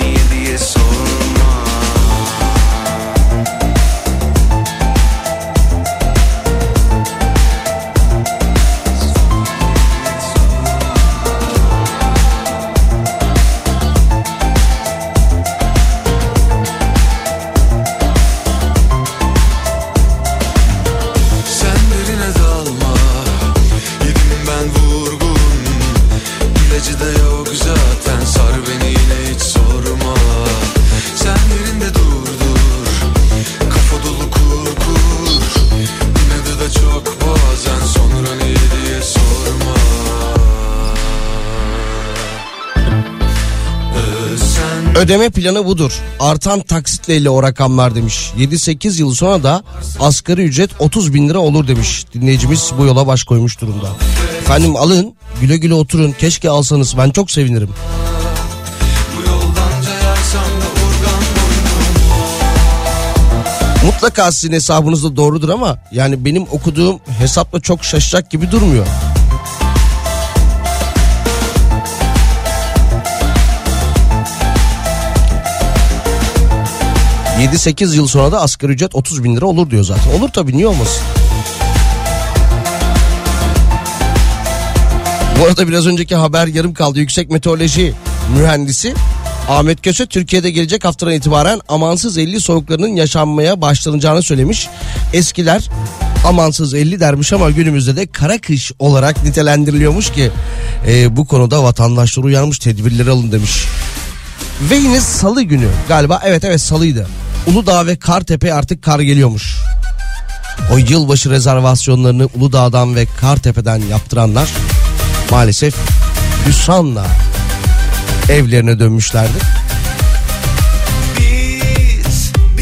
Ödeme planı budur. Artan taksitle ile o rakamlar demiş. 7-8 yıl sonra da asgari ücret 30 bin lira olur demiş. Dinleyicimiz bu yola baş koymuş durumda. Efendim alın güle güle oturun keşke alsanız ben çok sevinirim. Mutlaka sizin hesabınız da doğrudur ama yani benim okuduğum hesapla çok şaşacak gibi durmuyor. ...7-8 yıl sonra da asgari ücret 30 bin lira olur diyor zaten. Olur tabii niye olmasın? Bu arada biraz önceki haber yarım kaldı. Yüksek Meteoroloji Mühendisi Ahmet Köse Türkiye'de gelecek haftadan itibaren amansız 50 soğuklarının yaşanmaya başlanacağını söylemiş. Eskiler amansız 50 dermiş ama günümüzde de kara kış olarak nitelendiriliyormuş ki e, bu konuda vatandaşlar uyanmış tedbirleri alın demiş. Ve yine salı günü galiba evet evet salıydı. Uludağ ve Kartepe artık kar geliyormuş. O yılbaşı rezervasyonlarını Uludağ'dan ve Kartepe'den yaptıranlar maalesef hüsranla evlerine dönmüşlerdi.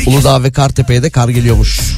Uludağ ve Kartepe'ye de kar geliyormuş.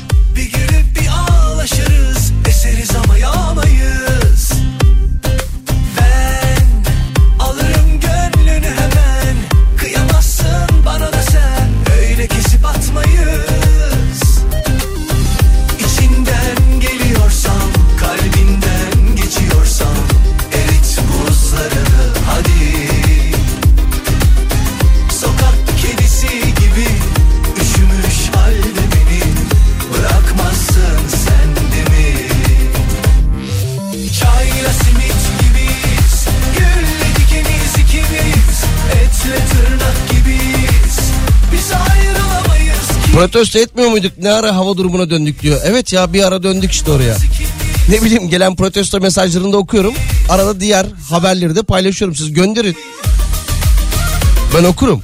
Protesto etmiyor muyduk? Ne ara hava durumuna döndük diyor. Evet ya bir ara döndük işte oraya. Ne bileyim gelen protesto mesajlarını da okuyorum. Arada diğer haberleri de paylaşıyorum. Siz gönderin. Ben okurum.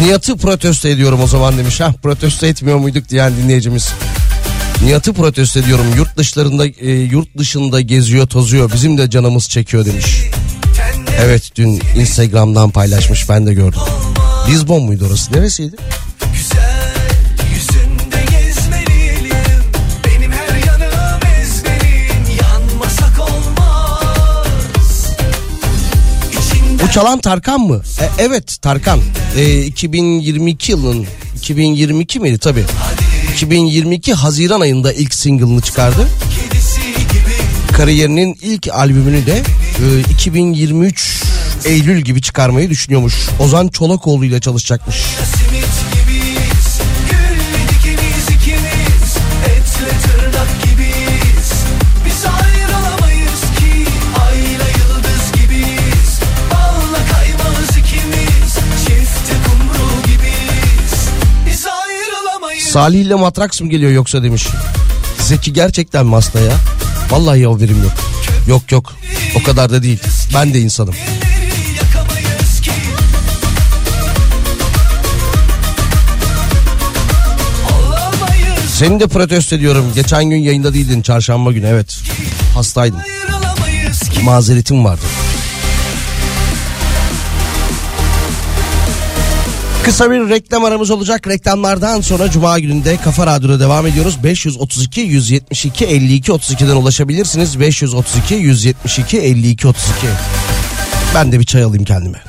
Nihat'ı protesto ediyorum o zaman demiş. Hah protesto etmiyor muyduk diyen dinleyicimiz. Nihat'ı protesto ediyorum. Yurt dışlarında e, yurt dışında geziyor, tozuyor. Bizim de canımız çekiyor demiş. Evet dün Instagram'dan paylaşmış ben de gördüm. Lizbon muydu orası? Neresiydi? Bu çalan Tarkan mı? E, evet Tarkan. E, 2022 yılının 2022 miydi tabi. 2022 Haziran ayında ilk single'ını çıkardı. kedisi Kariyerinin ilk albümünü de e, 2023 Eylül gibi çıkarmayı düşünüyormuş. Ozan Çolakoğlu ile çalışacakmış. Simit Salih ile Matraks mı geliyor yoksa demiş. Zeki gerçekten mi hasta ya? Vallahi haberim yok. Yok yok o kadar da değil. Ben de insanım. Seni de protesto ediyorum. Geçen gün yayında değildin çarşamba günü evet. Hastaydım. Mazeretim vardı. Kısa bir reklam aramız olacak. Reklamlardan sonra Cuma gününde Kafa Radyo'da devam ediyoruz. 532 172 52 32'den ulaşabilirsiniz. 532 172 52 32. Ben de bir çay alayım kendime.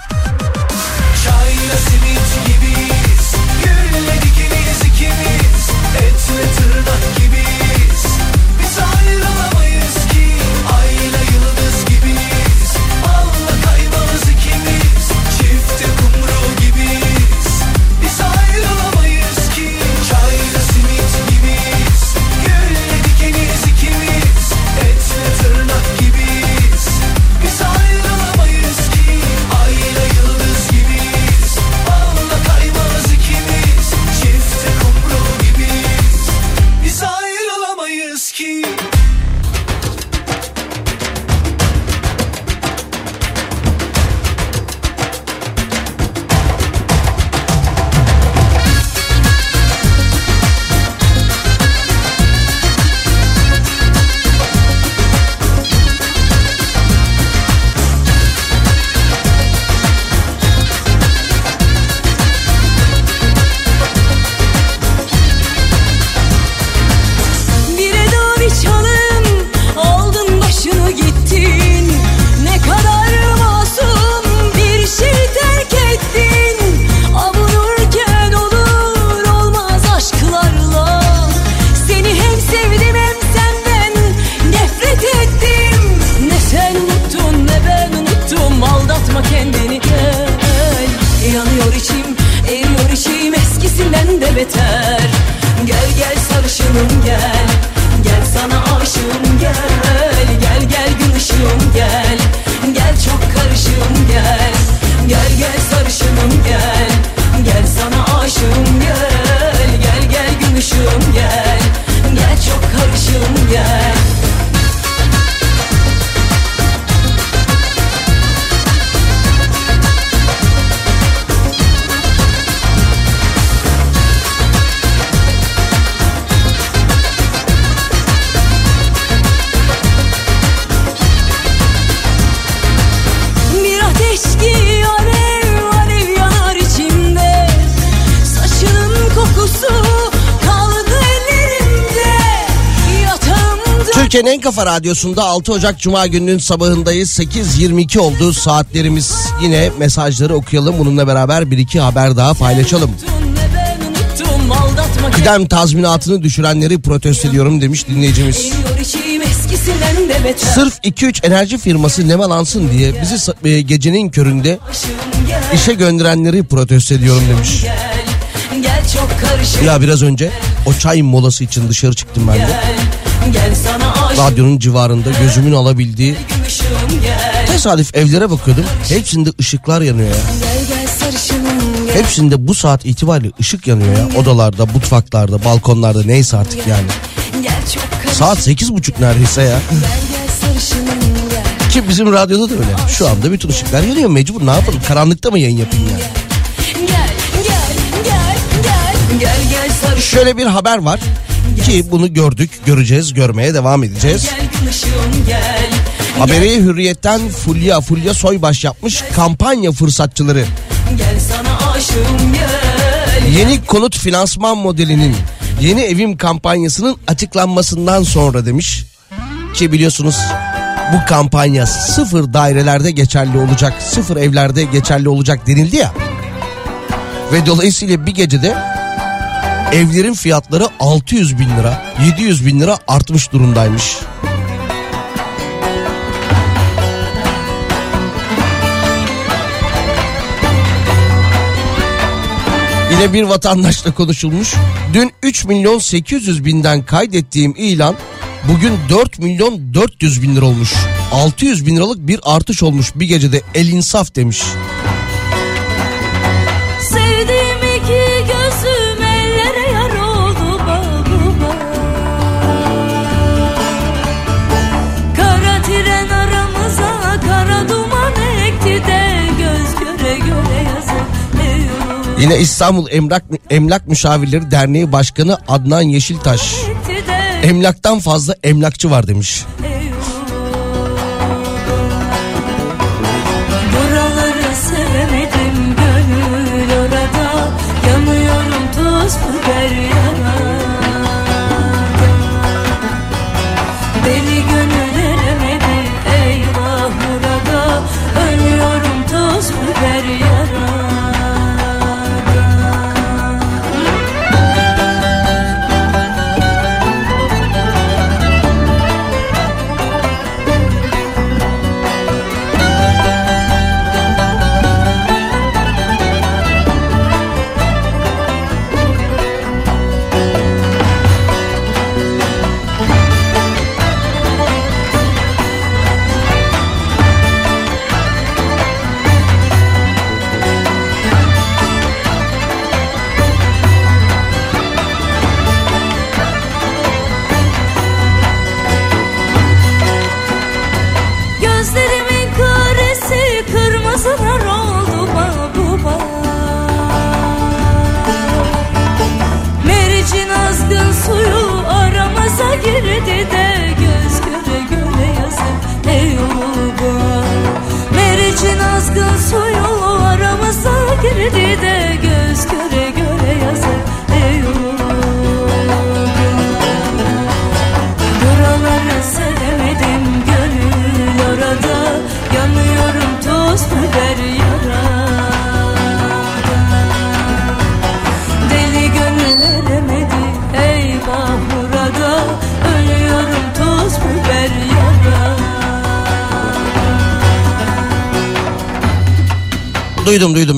Türkiye'nin en kafa radyosunda 6 Ocak Cuma gününün sabahındayız. 8.22 oldu saatlerimiz. Yine mesajları okuyalım. Bununla beraber bir iki haber daha paylaşalım. Kıdem tazminatını düşürenleri protesto ediyorum demiş dinleyicimiz. Sırf 2-3 enerji firması nemalansın diye bizi e, gecenin köründe işe gönderenleri protesto ediyorum demiş. Ya biraz önce o çay molası için dışarı çıktım ben de. Radyonun civarında gözümün alabildiği tesadüf evlere bakıyordum. Hepsinde ışıklar yanıyor ya. Hepsinde bu saat itibariyle ışık yanıyor ya. Odalarda, mutfaklarda, balkonlarda neyse artık yani. Saat sekiz buçuk neredeyse ya. Ki bizim radyoda da öyle. Şu anda bütün ışıklar yanıyor mecbur ne yapalım karanlıkta mı yayın yapayım yani. Şöyle bir haber var ki bunu gördük, göreceğiz, görmeye devam edeceğiz. Haberi Hürriyet'ten Fulya, Fulya Soybaş yapmış kampanya fırsatçıları. Yeni konut finansman modelinin yeni evim kampanyasının açıklanmasından sonra demiş ki biliyorsunuz bu kampanya sıfır dairelerde geçerli olacak, sıfır evlerde geçerli olacak denildi ya. Ve dolayısıyla bir gecede evlerin fiyatları 600 bin lira, 700 bin lira artmış durumdaymış. Yine bir vatandaşla konuşulmuş. Dün 3 milyon 800 binden kaydettiğim ilan bugün 4 milyon 400 bin lira olmuş. 600 bin liralık bir artış olmuş bir gecede el insaf demiş. Yine İstanbul Emlak, Emlak Müşavirleri Derneği Başkanı Adnan Yeşiltaş. Emlaktan fazla emlakçı var demiş.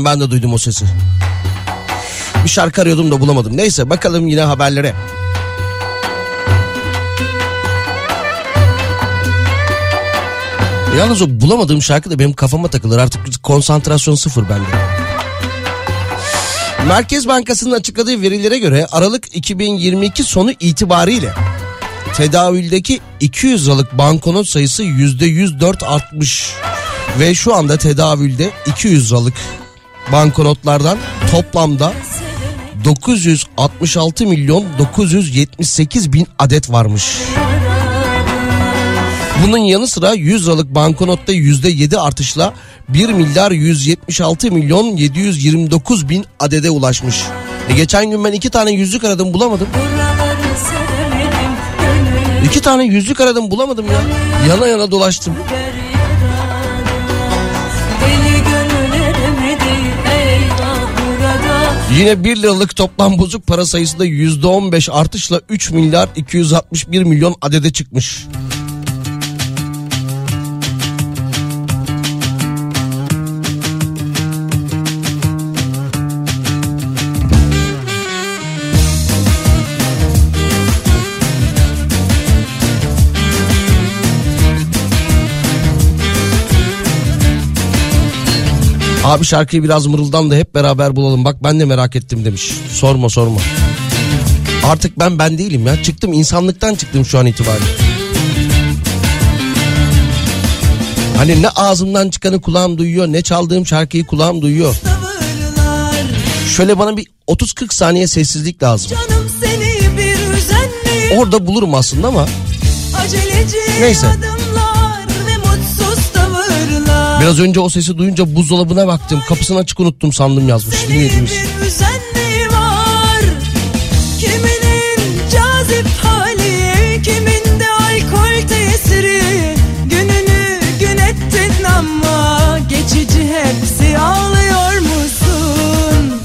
Ben de duydum o sesi. Bir şarkı arıyordum da bulamadım. Neyse bakalım yine haberlere. Yalnız o bulamadığım şarkı da benim kafama takılır. Artık konsantrasyon sıfır bende. Merkez Bankası'nın açıkladığı verilere göre Aralık 2022 sonu itibariyle tedavüldeki 200 liralık banknot sayısı %104 artmış. Ve şu anda tedavülde 200 liralık banknotlardan toplamda 966 milyon 978 bin adet varmış. Bunun yanı sıra 100 liralık banknotta %7 artışla 1 milyar 176 milyon 729 bin adede ulaşmış. E geçen gün ben iki tane yüzlük aradım bulamadım. İki tane yüzlük aradım bulamadım ya. Yana yana dolaştım. Yine 1 liralık toplam bozuk para sayısı da %15 artışla 3 milyar 261 milyon adede çıkmış. Abi şarkıyı biraz mırıldan da hep beraber bulalım. Bak ben de merak ettim demiş. Sorma sorma. Artık ben ben değilim ya. Çıktım insanlıktan çıktım şu an itibariyle. Hani ne ağzımdan çıkanı kulağım duyuyor ne çaldığım şarkıyı kulağım duyuyor. Şöyle bana bir 30-40 saniye sessizlik lazım. Orada bulurum aslında ama Neyse. ve Biraz önce o sesi duyunca buzdolabına baktım. Kapısını açık unuttum sandım yazmış dinleyicimiz. hepsi ağlıyor musun?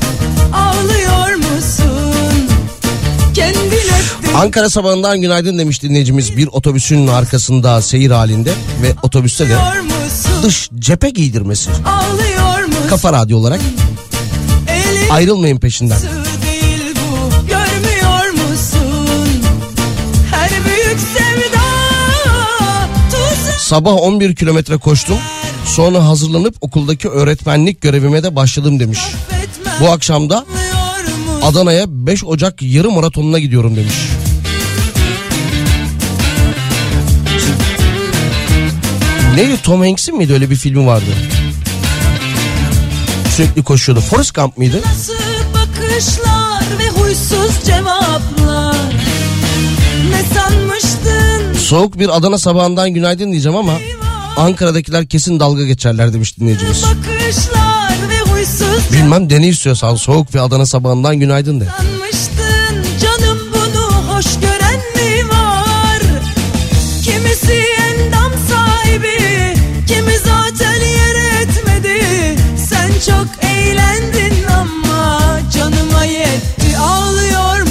Ağlıyor musun? Kendin ettin Ankara sabahından günaydın demiş dinleyicimiz. Bir otobüsün arkasında seyir halinde ve otobüste de? Dış cephe giydirmesi. Kafa radyo olarak Elin ayrılmayın peşinden. değil bu Görmüyor musun? Her büyük sevda tuzak Sabah 11 kilometre koştum. Sonra hazırlanıp okuldaki öğretmenlik görevime de başladım demiş. Bu akşam da? Adana'ya 5 Ocak yarı maratonuna gidiyorum demiş. Neydi Tom Hanks'in miydi öyle bir filmi vardı? Sürekli koşuyordu. Forrest Gump mıydı? Nasıl bakışlar ve huysuz cevaplar Ne sanmıştın Soğuk bir Adana sabahından günaydın diyeceğim ama Ankara'dakiler kesin dalga geçerler demiş dinleyicimiz. bakışlar ve huysuz Bilmem dene istiyorsan soğuk bir Adana sabahından günaydın de. sanmıştın çok eğlendin ama Canıma yetti. Ağlıyor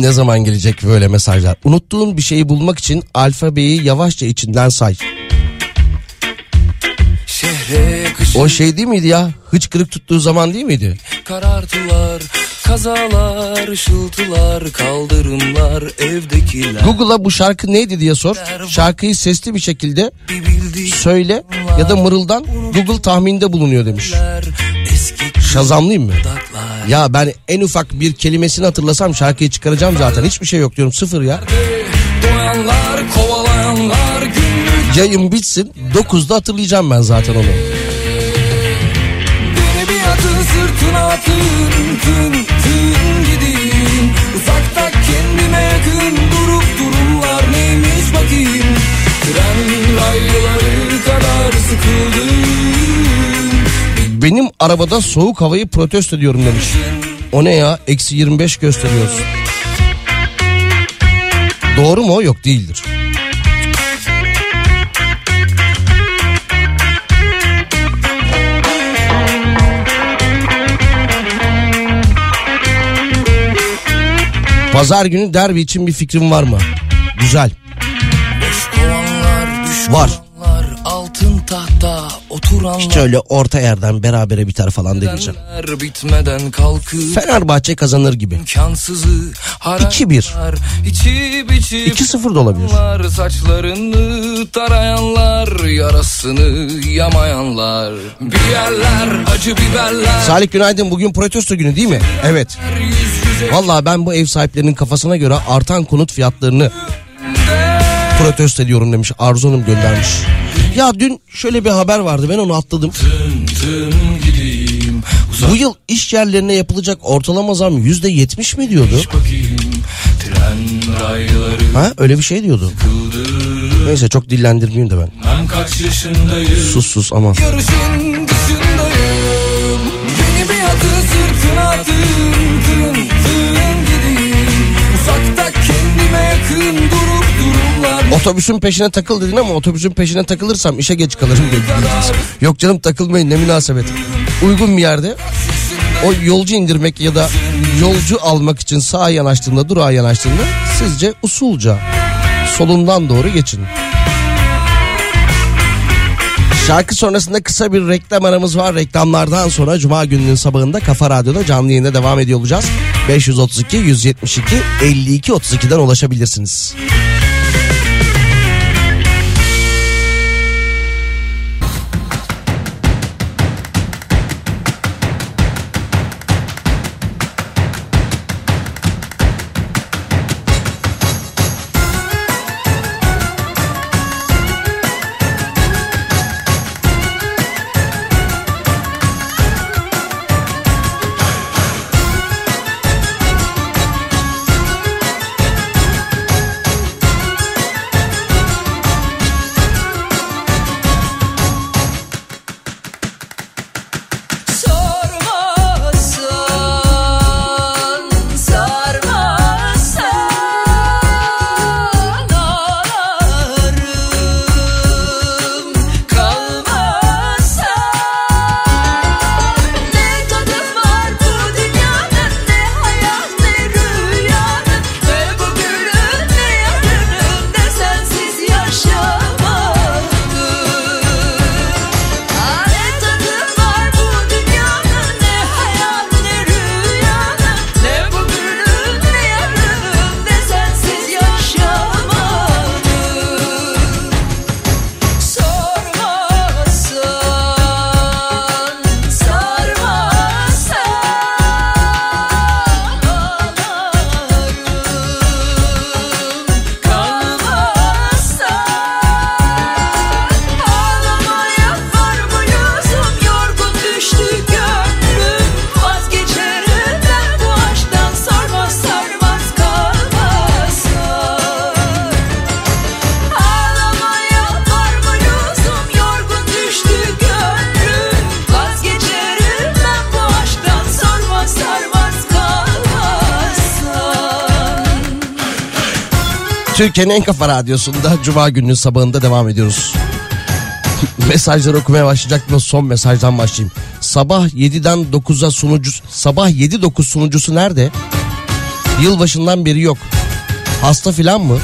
Ne zaman gelecek böyle mesajlar. Unuttuğun bir şeyi bulmak için alfabeyi yavaşça içinden say. O şey değil miydi ya? Hıçkırık tuttuğu zaman değil miydi? karartılar Kazalar, ışıltılar, kaldırımlar, evdekiler Google'a bu şarkı neydi diye sor. Şarkıyı sesli bir şekilde söyle ya da mırıldan Google tahminde bulunuyor demiş. Şazamlayayım mı? Ya ben en ufak bir kelimesini hatırlasam şarkıyı çıkaracağım zaten. Hiçbir şey yok diyorum sıfır ya. Yayın bitsin 9'da hatırlayacağım ben zaten onu. Tren kadar sıkıldım Benim arabada soğuk havayı protesto ediyorum demiş. O ne ya? Eksi 25 gösteriyoruz. Doğru mu? Yok değildir. Pazar günü derbi için bir fikrim var mı? Güzel. Var. Tahta oturanlar Hiç öyle orta yerden berabere biter falan demeyeceğim. bitmeden kalkıp Fenerbahçe kazanır gibi. imkansızı 2-1. arayanlar içip içip 2-0 da olabilir. Saçlarını tarayanlar yarasını yamayanlar Bir yerler acı biberler Salih günaydın bugün protesto günü değil mi? Evet. Vallahi ben bu ev sahiplerinin kafasına göre artan konut fiyatlarını protesto ediyorum demiş. Arzu Hanım göndermiş. Ya dün şöyle bir haber vardı ben onu atladım. tım gideyim Bu yıl iş yerlerine yapılacak ortalama zam yüzde yetmiş mi diyordu? bakayım Ha öyle bir şey diyordu. Neyse çok dillendirmeyeyim de ben. Ben kaç Sus sus aman. Tın tın tın Uzakta kendime yakın durumlar Otobüsün peşine takıl dedin ama otobüsün peşine takılırsam işe geç kalırım dediniz. Yok canım takılmayın ne münasebet. Uygun bir yerde o yolcu indirmek ya da yolcu almak için sağa yanaştığında durağa yanaştığında sizce usulca solundan doğru geçin. Şarkı sonrasında kısa bir reklam aramız var. Reklamlardan sonra Cuma gününün sabahında Kafa Radyo'da canlı yayında devam ediyor olacağız. 532 172 52 32'den ulaşabilirsiniz. Sormasan, Türkiye'nin en kafa radyosunda Cuma gününün sabahında devam ediyoruz. Mesajları okumaya başlayacaktım. Son mesajdan başlayayım. Sabah 7'den 9'a sunucu sabah 7-9 sunucusu nerede? Yılbaşından beri yok. Hasta filan mı?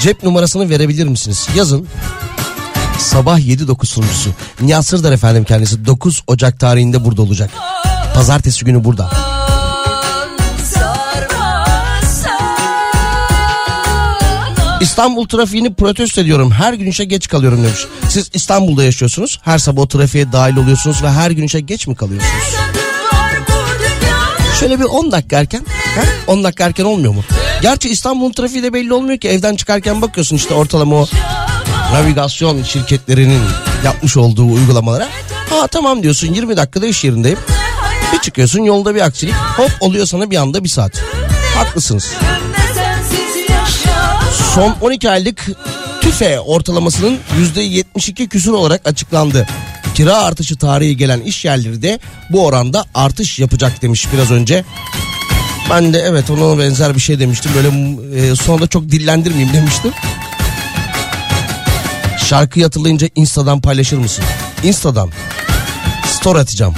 Cep numarasını verebilir misiniz? Yazın. Sabah 7-9 sunucusu. Nihat Sırdar efendim kendisi 9 Ocak tarihinde burada olacak. Pazartesi günü burada. İstanbul trafiğini protesto ediyorum. Her gün işe geç kalıyorum demiş. Siz İstanbul'da yaşıyorsunuz. Her sabah o trafiğe dahil oluyorsunuz ve her gün işe geç mi kalıyorsunuz? Şöyle bir 10 dakika erken. He? 10 dakika erken olmuyor mu? Gerçi İstanbul'un trafiği de belli olmuyor ki. Evden çıkarken bakıyorsun işte ortalama o navigasyon şirketlerinin yapmış olduğu uygulamalara. Ha tamam diyorsun 20 dakikada iş yerindeyim. Bir çıkıyorsun yolda bir aksilik hop oluyor sana bir anda bir saat. Haklısınız. Son 12 aylık tüfe ortalamasının %72 küsur olarak açıklandı. Kira artışı tarihi gelen iş yerleri de bu oranda artış yapacak demiş biraz önce. Ben de evet ona benzer bir şey demiştim. Böyle e, sonra çok dillendirmeyeyim demiştim. Şarkıyı hatırlayınca Insta'dan paylaşır mısın? Insta'dan. Story atacağım.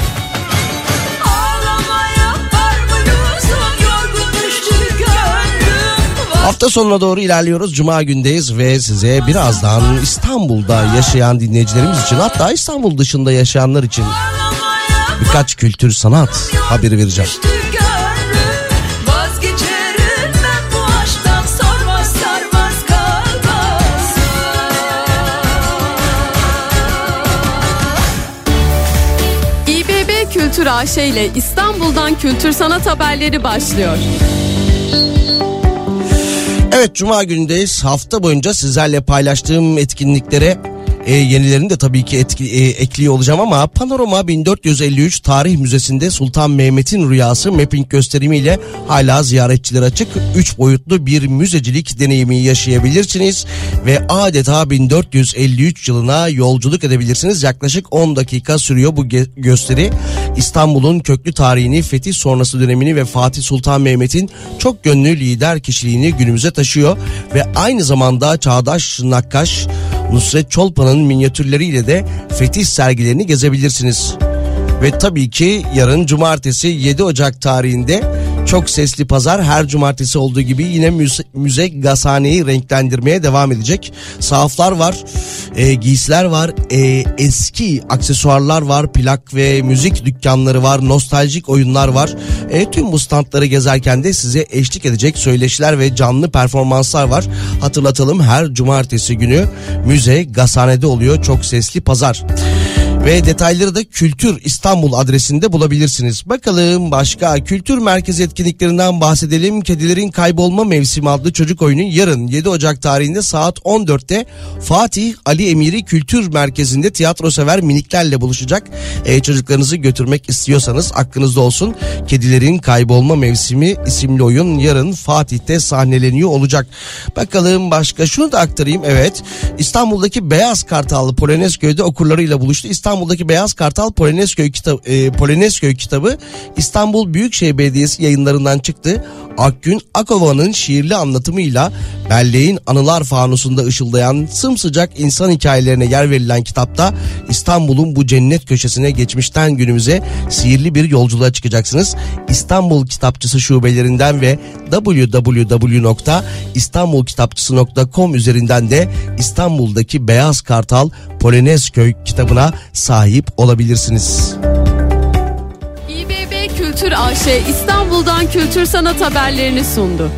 Hafta sonuna doğru ilerliyoruz. Cuma gündeyiz ve size birazdan İstanbul'da yaşayan dinleyicilerimiz için hatta İstanbul dışında yaşayanlar için birkaç kültür sanat haberi vereceğim. İBB Kültür AŞ ile İstanbul'dan kültür sanat haberleri başlıyor. Evet Cuma günündeyiz. Hafta boyunca sizlerle paylaştığım etkinliklere e, yenilerini de tabii ki etki, e, ekliyor olacağım ama Panorama 1453 Tarih Müzesi'nde Sultan Mehmet'in Rüyası mapping gösterimiyle hala ziyaretçiler açık. 3 boyutlu bir müzecilik deneyimi yaşayabilirsiniz ve adeta 1453 yılına yolculuk edebilirsiniz. Yaklaşık 10 dakika sürüyor bu gösteri. İstanbul'un köklü tarihini, fetih sonrası dönemini ve Fatih Sultan Mehmet'in çok gönlü lider kişiliğini günümüze taşıyor ve aynı zamanda çağdaş nakkaş Nusret Çolpan'ın minyatürleriyle de fetih sergilerini gezebilirsiniz. Ve tabii ki yarın cumartesi 7 Ocak tarihinde çok sesli pazar her cumartesi olduğu gibi yine müze, müze gazhaneyi renklendirmeye devam edecek. Sahaflar var, e, giysiler var, e, eski aksesuarlar var, plak ve müzik dükkanları var, nostaljik oyunlar var. E, tüm bu standları gezerken de size eşlik edecek söyleşiler ve canlı performanslar var. Hatırlatalım her cumartesi günü müze gazhanede oluyor çok sesli pazar. Ve detayları da Kültür İstanbul adresinde bulabilirsiniz. Bakalım başka kültür merkezi etkinliklerinden bahsedelim. Kedilerin Kaybolma Mevsimi adlı çocuk oyunu yarın 7 Ocak tarihinde saat 14'te Fatih Ali Emiri Kültür Merkezi'nde tiyatro sever miniklerle buluşacak. Ee, çocuklarınızı götürmek istiyorsanız aklınızda olsun. Kedilerin Kaybolma Mevsimi isimli oyun yarın Fatih'te sahneleniyor olacak. Bakalım başka şunu da aktarayım. Evet İstanbul'daki Beyaz Kartal Polonezköy'de okurlarıyla buluştu. İstanbul'daki Beyaz Kartal Polonezköy kitabı, e, Polonezköy kitabı İstanbul Büyükşehir Belediyesi yayınlarından çıktı. Akgün Akova'nın şiirli anlatımıyla belleğin anılar fanusunda ışıldayan sımsıcak insan hikayelerine yer verilen kitapta İstanbul'un bu cennet köşesine geçmişten günümüze sihirli bir yolculuğa çıkacaksınız. İstanbul Kitapçısı şubelerinden ve www.istanbulkitapçısı.com üzerinden de İstanbul'daki Beyaz Kartal Polonezköy kitabına sahip olabilirsiniz. İBB Kültür AŞ İstanbul'dan kültür sanat haberlerini sundu.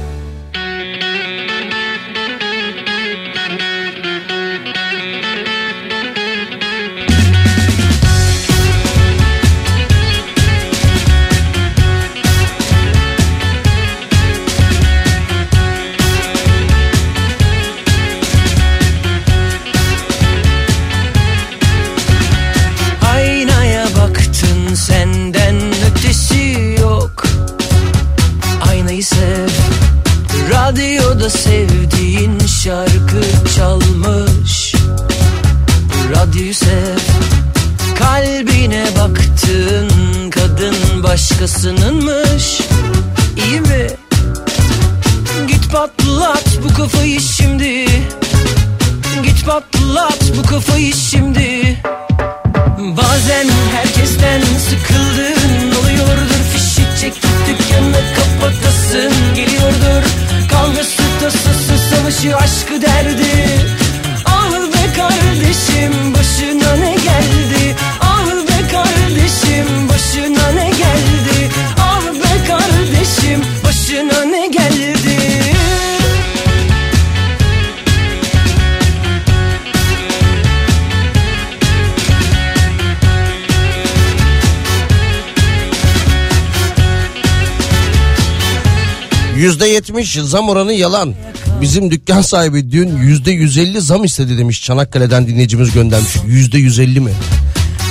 Yetmiş zam oranı yalan. Bizim dükkan sahibi dün yüzde yüz elli zam istedi demiş Çanakkale'den dinleyicimiz göndermiş. Yüzde yüz elli mi?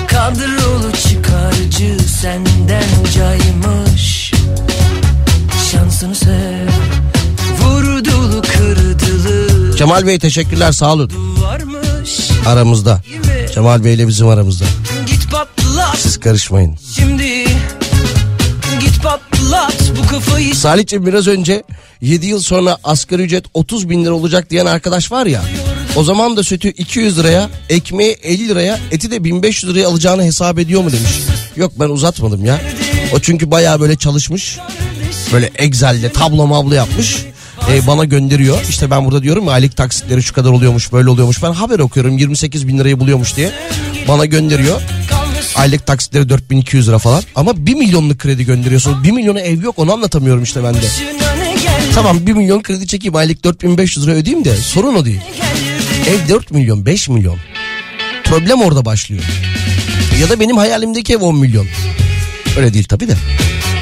Kadrolu çıkarcı senden caymış Şansını sev Vurdulu kırdılı Kemal Bey teşekkürler sağ olun. Aramızda. Kemal Bey ile bizim aramızda. Siz karışmayın. şimdi kafayı biraz önce 7 yıl sonra asgari ücret 30 bin lira olacak diyen arkadaş var ya. O zaman da sütü 200 liraya, ekmeği 50 liraya, eti de 1500 liraya alacağını hesap ediyor mu demiş. Yok ben uzatmadım ya. O çünkü bayağı böyle çalışmış. Böyle Excel'de tablo mablo yapmış. e, bana gönderiyor. İşte ben burada diyorum ya aylık taksitleri şu kadar oluyormuş böyle oluyormuş. Ben haber okuyorum 28 bin lirayı buluyormuş diye. Bana gönderiyor. Aylık taksitleri 4200 lira falan. Ama 1 milyonluk kredi gönderiyorsunuz. 1 milyona ev yok onu anlatamıyorum işte ben de. Tamam 1 milyon kredi çekeyim aylık 4500 lira ödeyeyim de sorun o değil. Ev 4 milyon 5 milyon. Problem orada başlıyor. Ya da benim hayalimdeki ev 10 milyon. Öyle değil tabii de.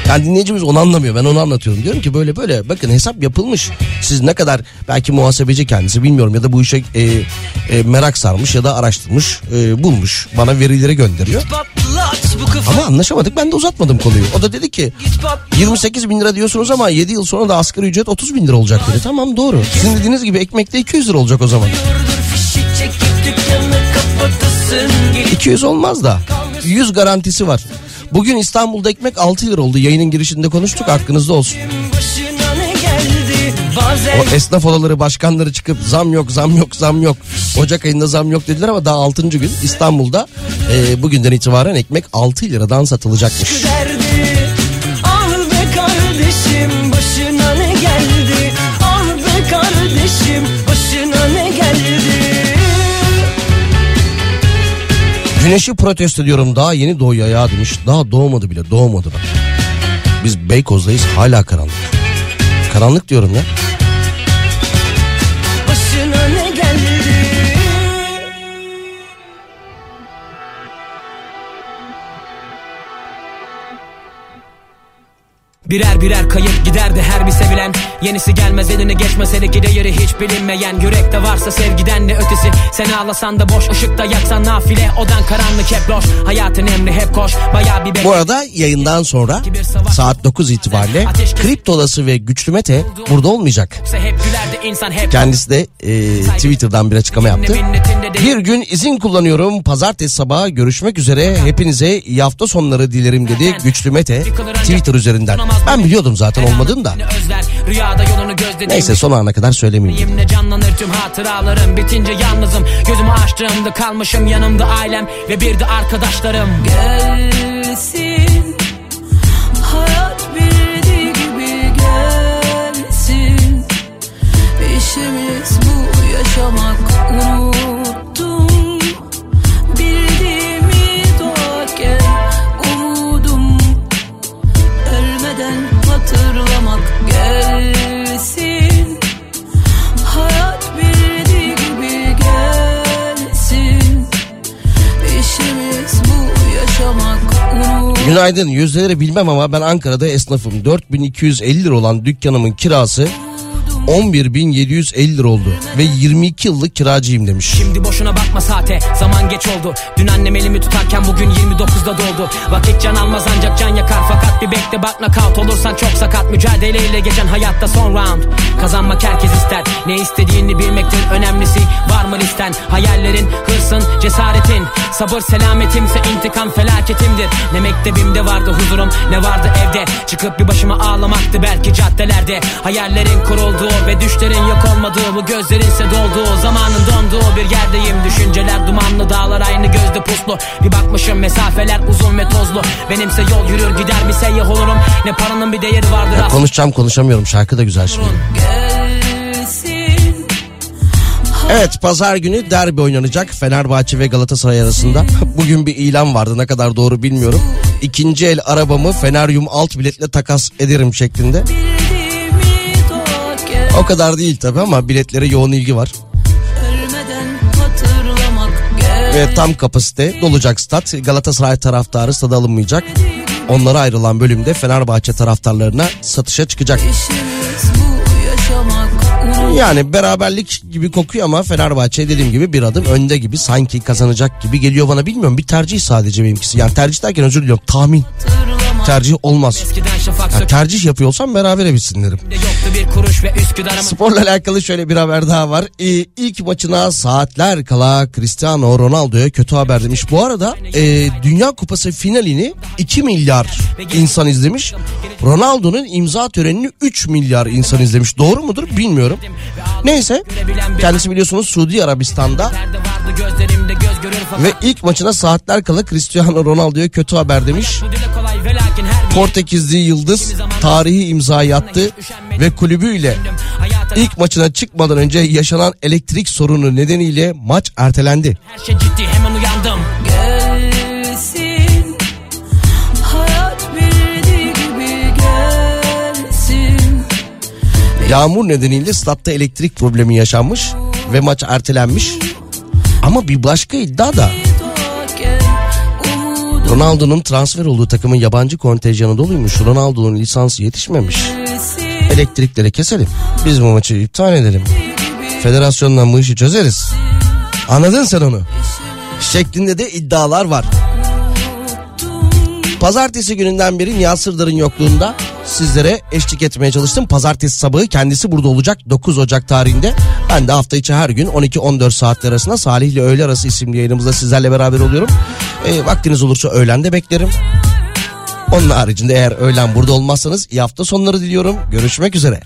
Yani dinleyicimiz onu anlamıyor. Ben onu anlatıyorum. Diyorum ki böyle böyle bakın hesap yapılmış. Siz ne kadar belki muhasebeci kendisi bilmiyorum ya da bu işe e, e, merak sarmış ya da araştırmış, e, bulmuş. Bana verileri gönderiyor. Ama anlaşamadık. Ben de uzatmadım konuyu. O da dedi ki Git patlat 28 bin lira diyorsunuz ama 7 yıl sonra da asgari ücret 30 bin lira olacak dedi. Tamam doğru. Sizin dediğiniz gibi ekmekte 200 lira olacak o zaman. Yordur fişi çekip dükkanı kapatasın Gelip 200 olmaz da 100 garantisi var. Bugün İstanbul'da ekmek 6 lira oldu. Yayının girişinde konuştuk aklınızda olsun. O esnaf odaları başkanları çıkıp zam yok zam yok zam yok. Ocak ayında zam yok dediler ama daha 6. gün İstanbul'da e, bugünden itibaren ekmek 6 liradan satılacakmış. Güneşi protesto ediyorum daha yeni doğuyor ya demiş. Daha doğmadı bile doğmadı bak. Biz Beykoz'dayız hala karanlık. Karanlık diyorum ya. Birer birer kayıp giderdi her bir sevilen Yenisi gelmez eline geçmese de ki değeri hiç bilinmeyen Yürekte varsa sevgiden ne ötesi Sen ağlasan da boş ışıkta yaksan nafile Odan karanlık hep loş Hayatın emri hep koş Baya bir Bu arada yayından sonra saat 9 itibariyle Kripto Odası ve Güçlü Mete burada olmayacak. Kendisi de e, Twitter'dan bir açıklama yaptı. Bir gün izin kullanıyorum. Pazartesi sabahı görüşmek üzere. Hepinize iyi hafta sonları dilerim dedi Güçlü Mete Twitter üzerinden. Ben biliyordum zaten olmadığını da. Neyse son ana kadar söylemeyeyim. Benimle canlanır tüm hatıralarım. Bitince yalnızım Gözümü açtığımda kalmışım yanımda ailem Ve bir de arkadaşlarım. Gelsin Hayat bildiği gibi gelsin. İşimiz bu yaşamak Günaydın yüzdeleri bilmem ama ben Ankara'da esnafım. 4250 lira olan dükkanımın kirası 11.750 lira oldu ve 22 yıllık kiracıyım demiş. Şimdi boşuna bakma saate zaman geç oldu. Dün annem elimi tutarken bugün 29'da doldu Vakit can almaz ancak can yakar. Fakat bir bekle bak nakavt olursan çok sakat. Mücadeleyle geçen hayatta son round. Kazanmak herkes ister. Ne istediğini bilmektir önemlisi. Var mı listen? Hayallerin hırsın cesaretin. Sabır selametimse intikam felaketimdir. Ne mektebimde vardı huzurum ne vardı evde. Çıkıp bir başıma ağlamaktı belki caddelerde. Hayallerin kurulduğu ve düşlerin yok olmadığı Bu gözlerinse dolduğu zamanın donduğu bir yerdeyim. Düşünceler dumanlı dağlar aynı gözde puslu. Bir bakmışım mesafeler uzun ve tozlu. Benimse yol yürür gider bir seyyah olurum? Ne paranın bir değeri vardır Ya konuşacağım konuşamıyorum. Şarkı da güzel şimdi. Evet pazar günü derbi oynanacak. Fenerbahçe ve Galatasaray arasında. Bugün bir ilan vardı ne kadar doğru bilmiyorum. İkinci el arabamı Feneryum alt biletle takas ederim şeklinde. O kadar değil tabi ama biletlere yoğun ilgi var. Ve tam kapasite dolacak stat. Galatasaray taraftarı stada alınmayacak. Onlara ayrılan bölümde Fenerbahçe taraftarlarına satışa çıkacak. Yani beraberlik gibi kokuyor ama Fenerbahçe dediğim gibi bir adım önde gibi sanki kazanacak gibi geliyor bana bilmiyorum. Bir tercih sadece benimkisi. Yani tercih derken özür diliyorum tahmin. Tercih olmaz. Ya tercih yapıyorsam berabere bitsin derim. Sporla alakalı şöyle bir haber daha var. Ee, ilk maçına saatler kala Cristiano Ronaldo'ya kötü haber demiş. Bu arada e, Dünya Kupası finalini 2 milyar insan izlemiş. Ronaldo'nun imza törenini 3 milyar insan izlemiş. Doğru mudur bilmiyorum. Neyse kendisi biliyorsunuz Suudi Arabistan'da ve ilk maçına saatler kala Cristiano Ronaldo'ya kötü haber demiş. Portekizli Yıldız tarihi imzayı attı ve kulübüyle İlk maçına çıkmadan önce yaşanan elektrik sorunu nedeniyle maç ertelendi. Her şey ciddi hemen uyandım. Gelsin Hayat bildiği gibi gelsin Yağmur nedeniyle statta elektrik problemi yaşanmış ve maç ertelenmiş. Ama bir başka iddia da Ronaldo'nun transfer olduğu takımın yabancı kontenjanı doluymuş. Ronaldo'nun lisansı yetişmemiş. gelsin Elektrikleri keselim. Biz bu maçı iptal edelim. Federasyondan bu işi çözeriz. Anladın sen onu? Şeklinde de iddialar var. Pazartesi gününden beri Nihat Sırdar'ın yokluğunda sizlere eşlik etmeye çalıştım. Pazartesi sabahı kendisi burada olacak 9 Ocak tarihinde. Ben de hafta içi her gün 12-14 saatler arasında Salih ile Öğle Arası isimli yayınımızda sizlerle beraber oluyorum. E, vaktiniz olursa öğlen de beklerim. Onun haricinde eğer öğlen burada olmazsanız iyi hafta sonları diliyorum. Görüşmek üzere.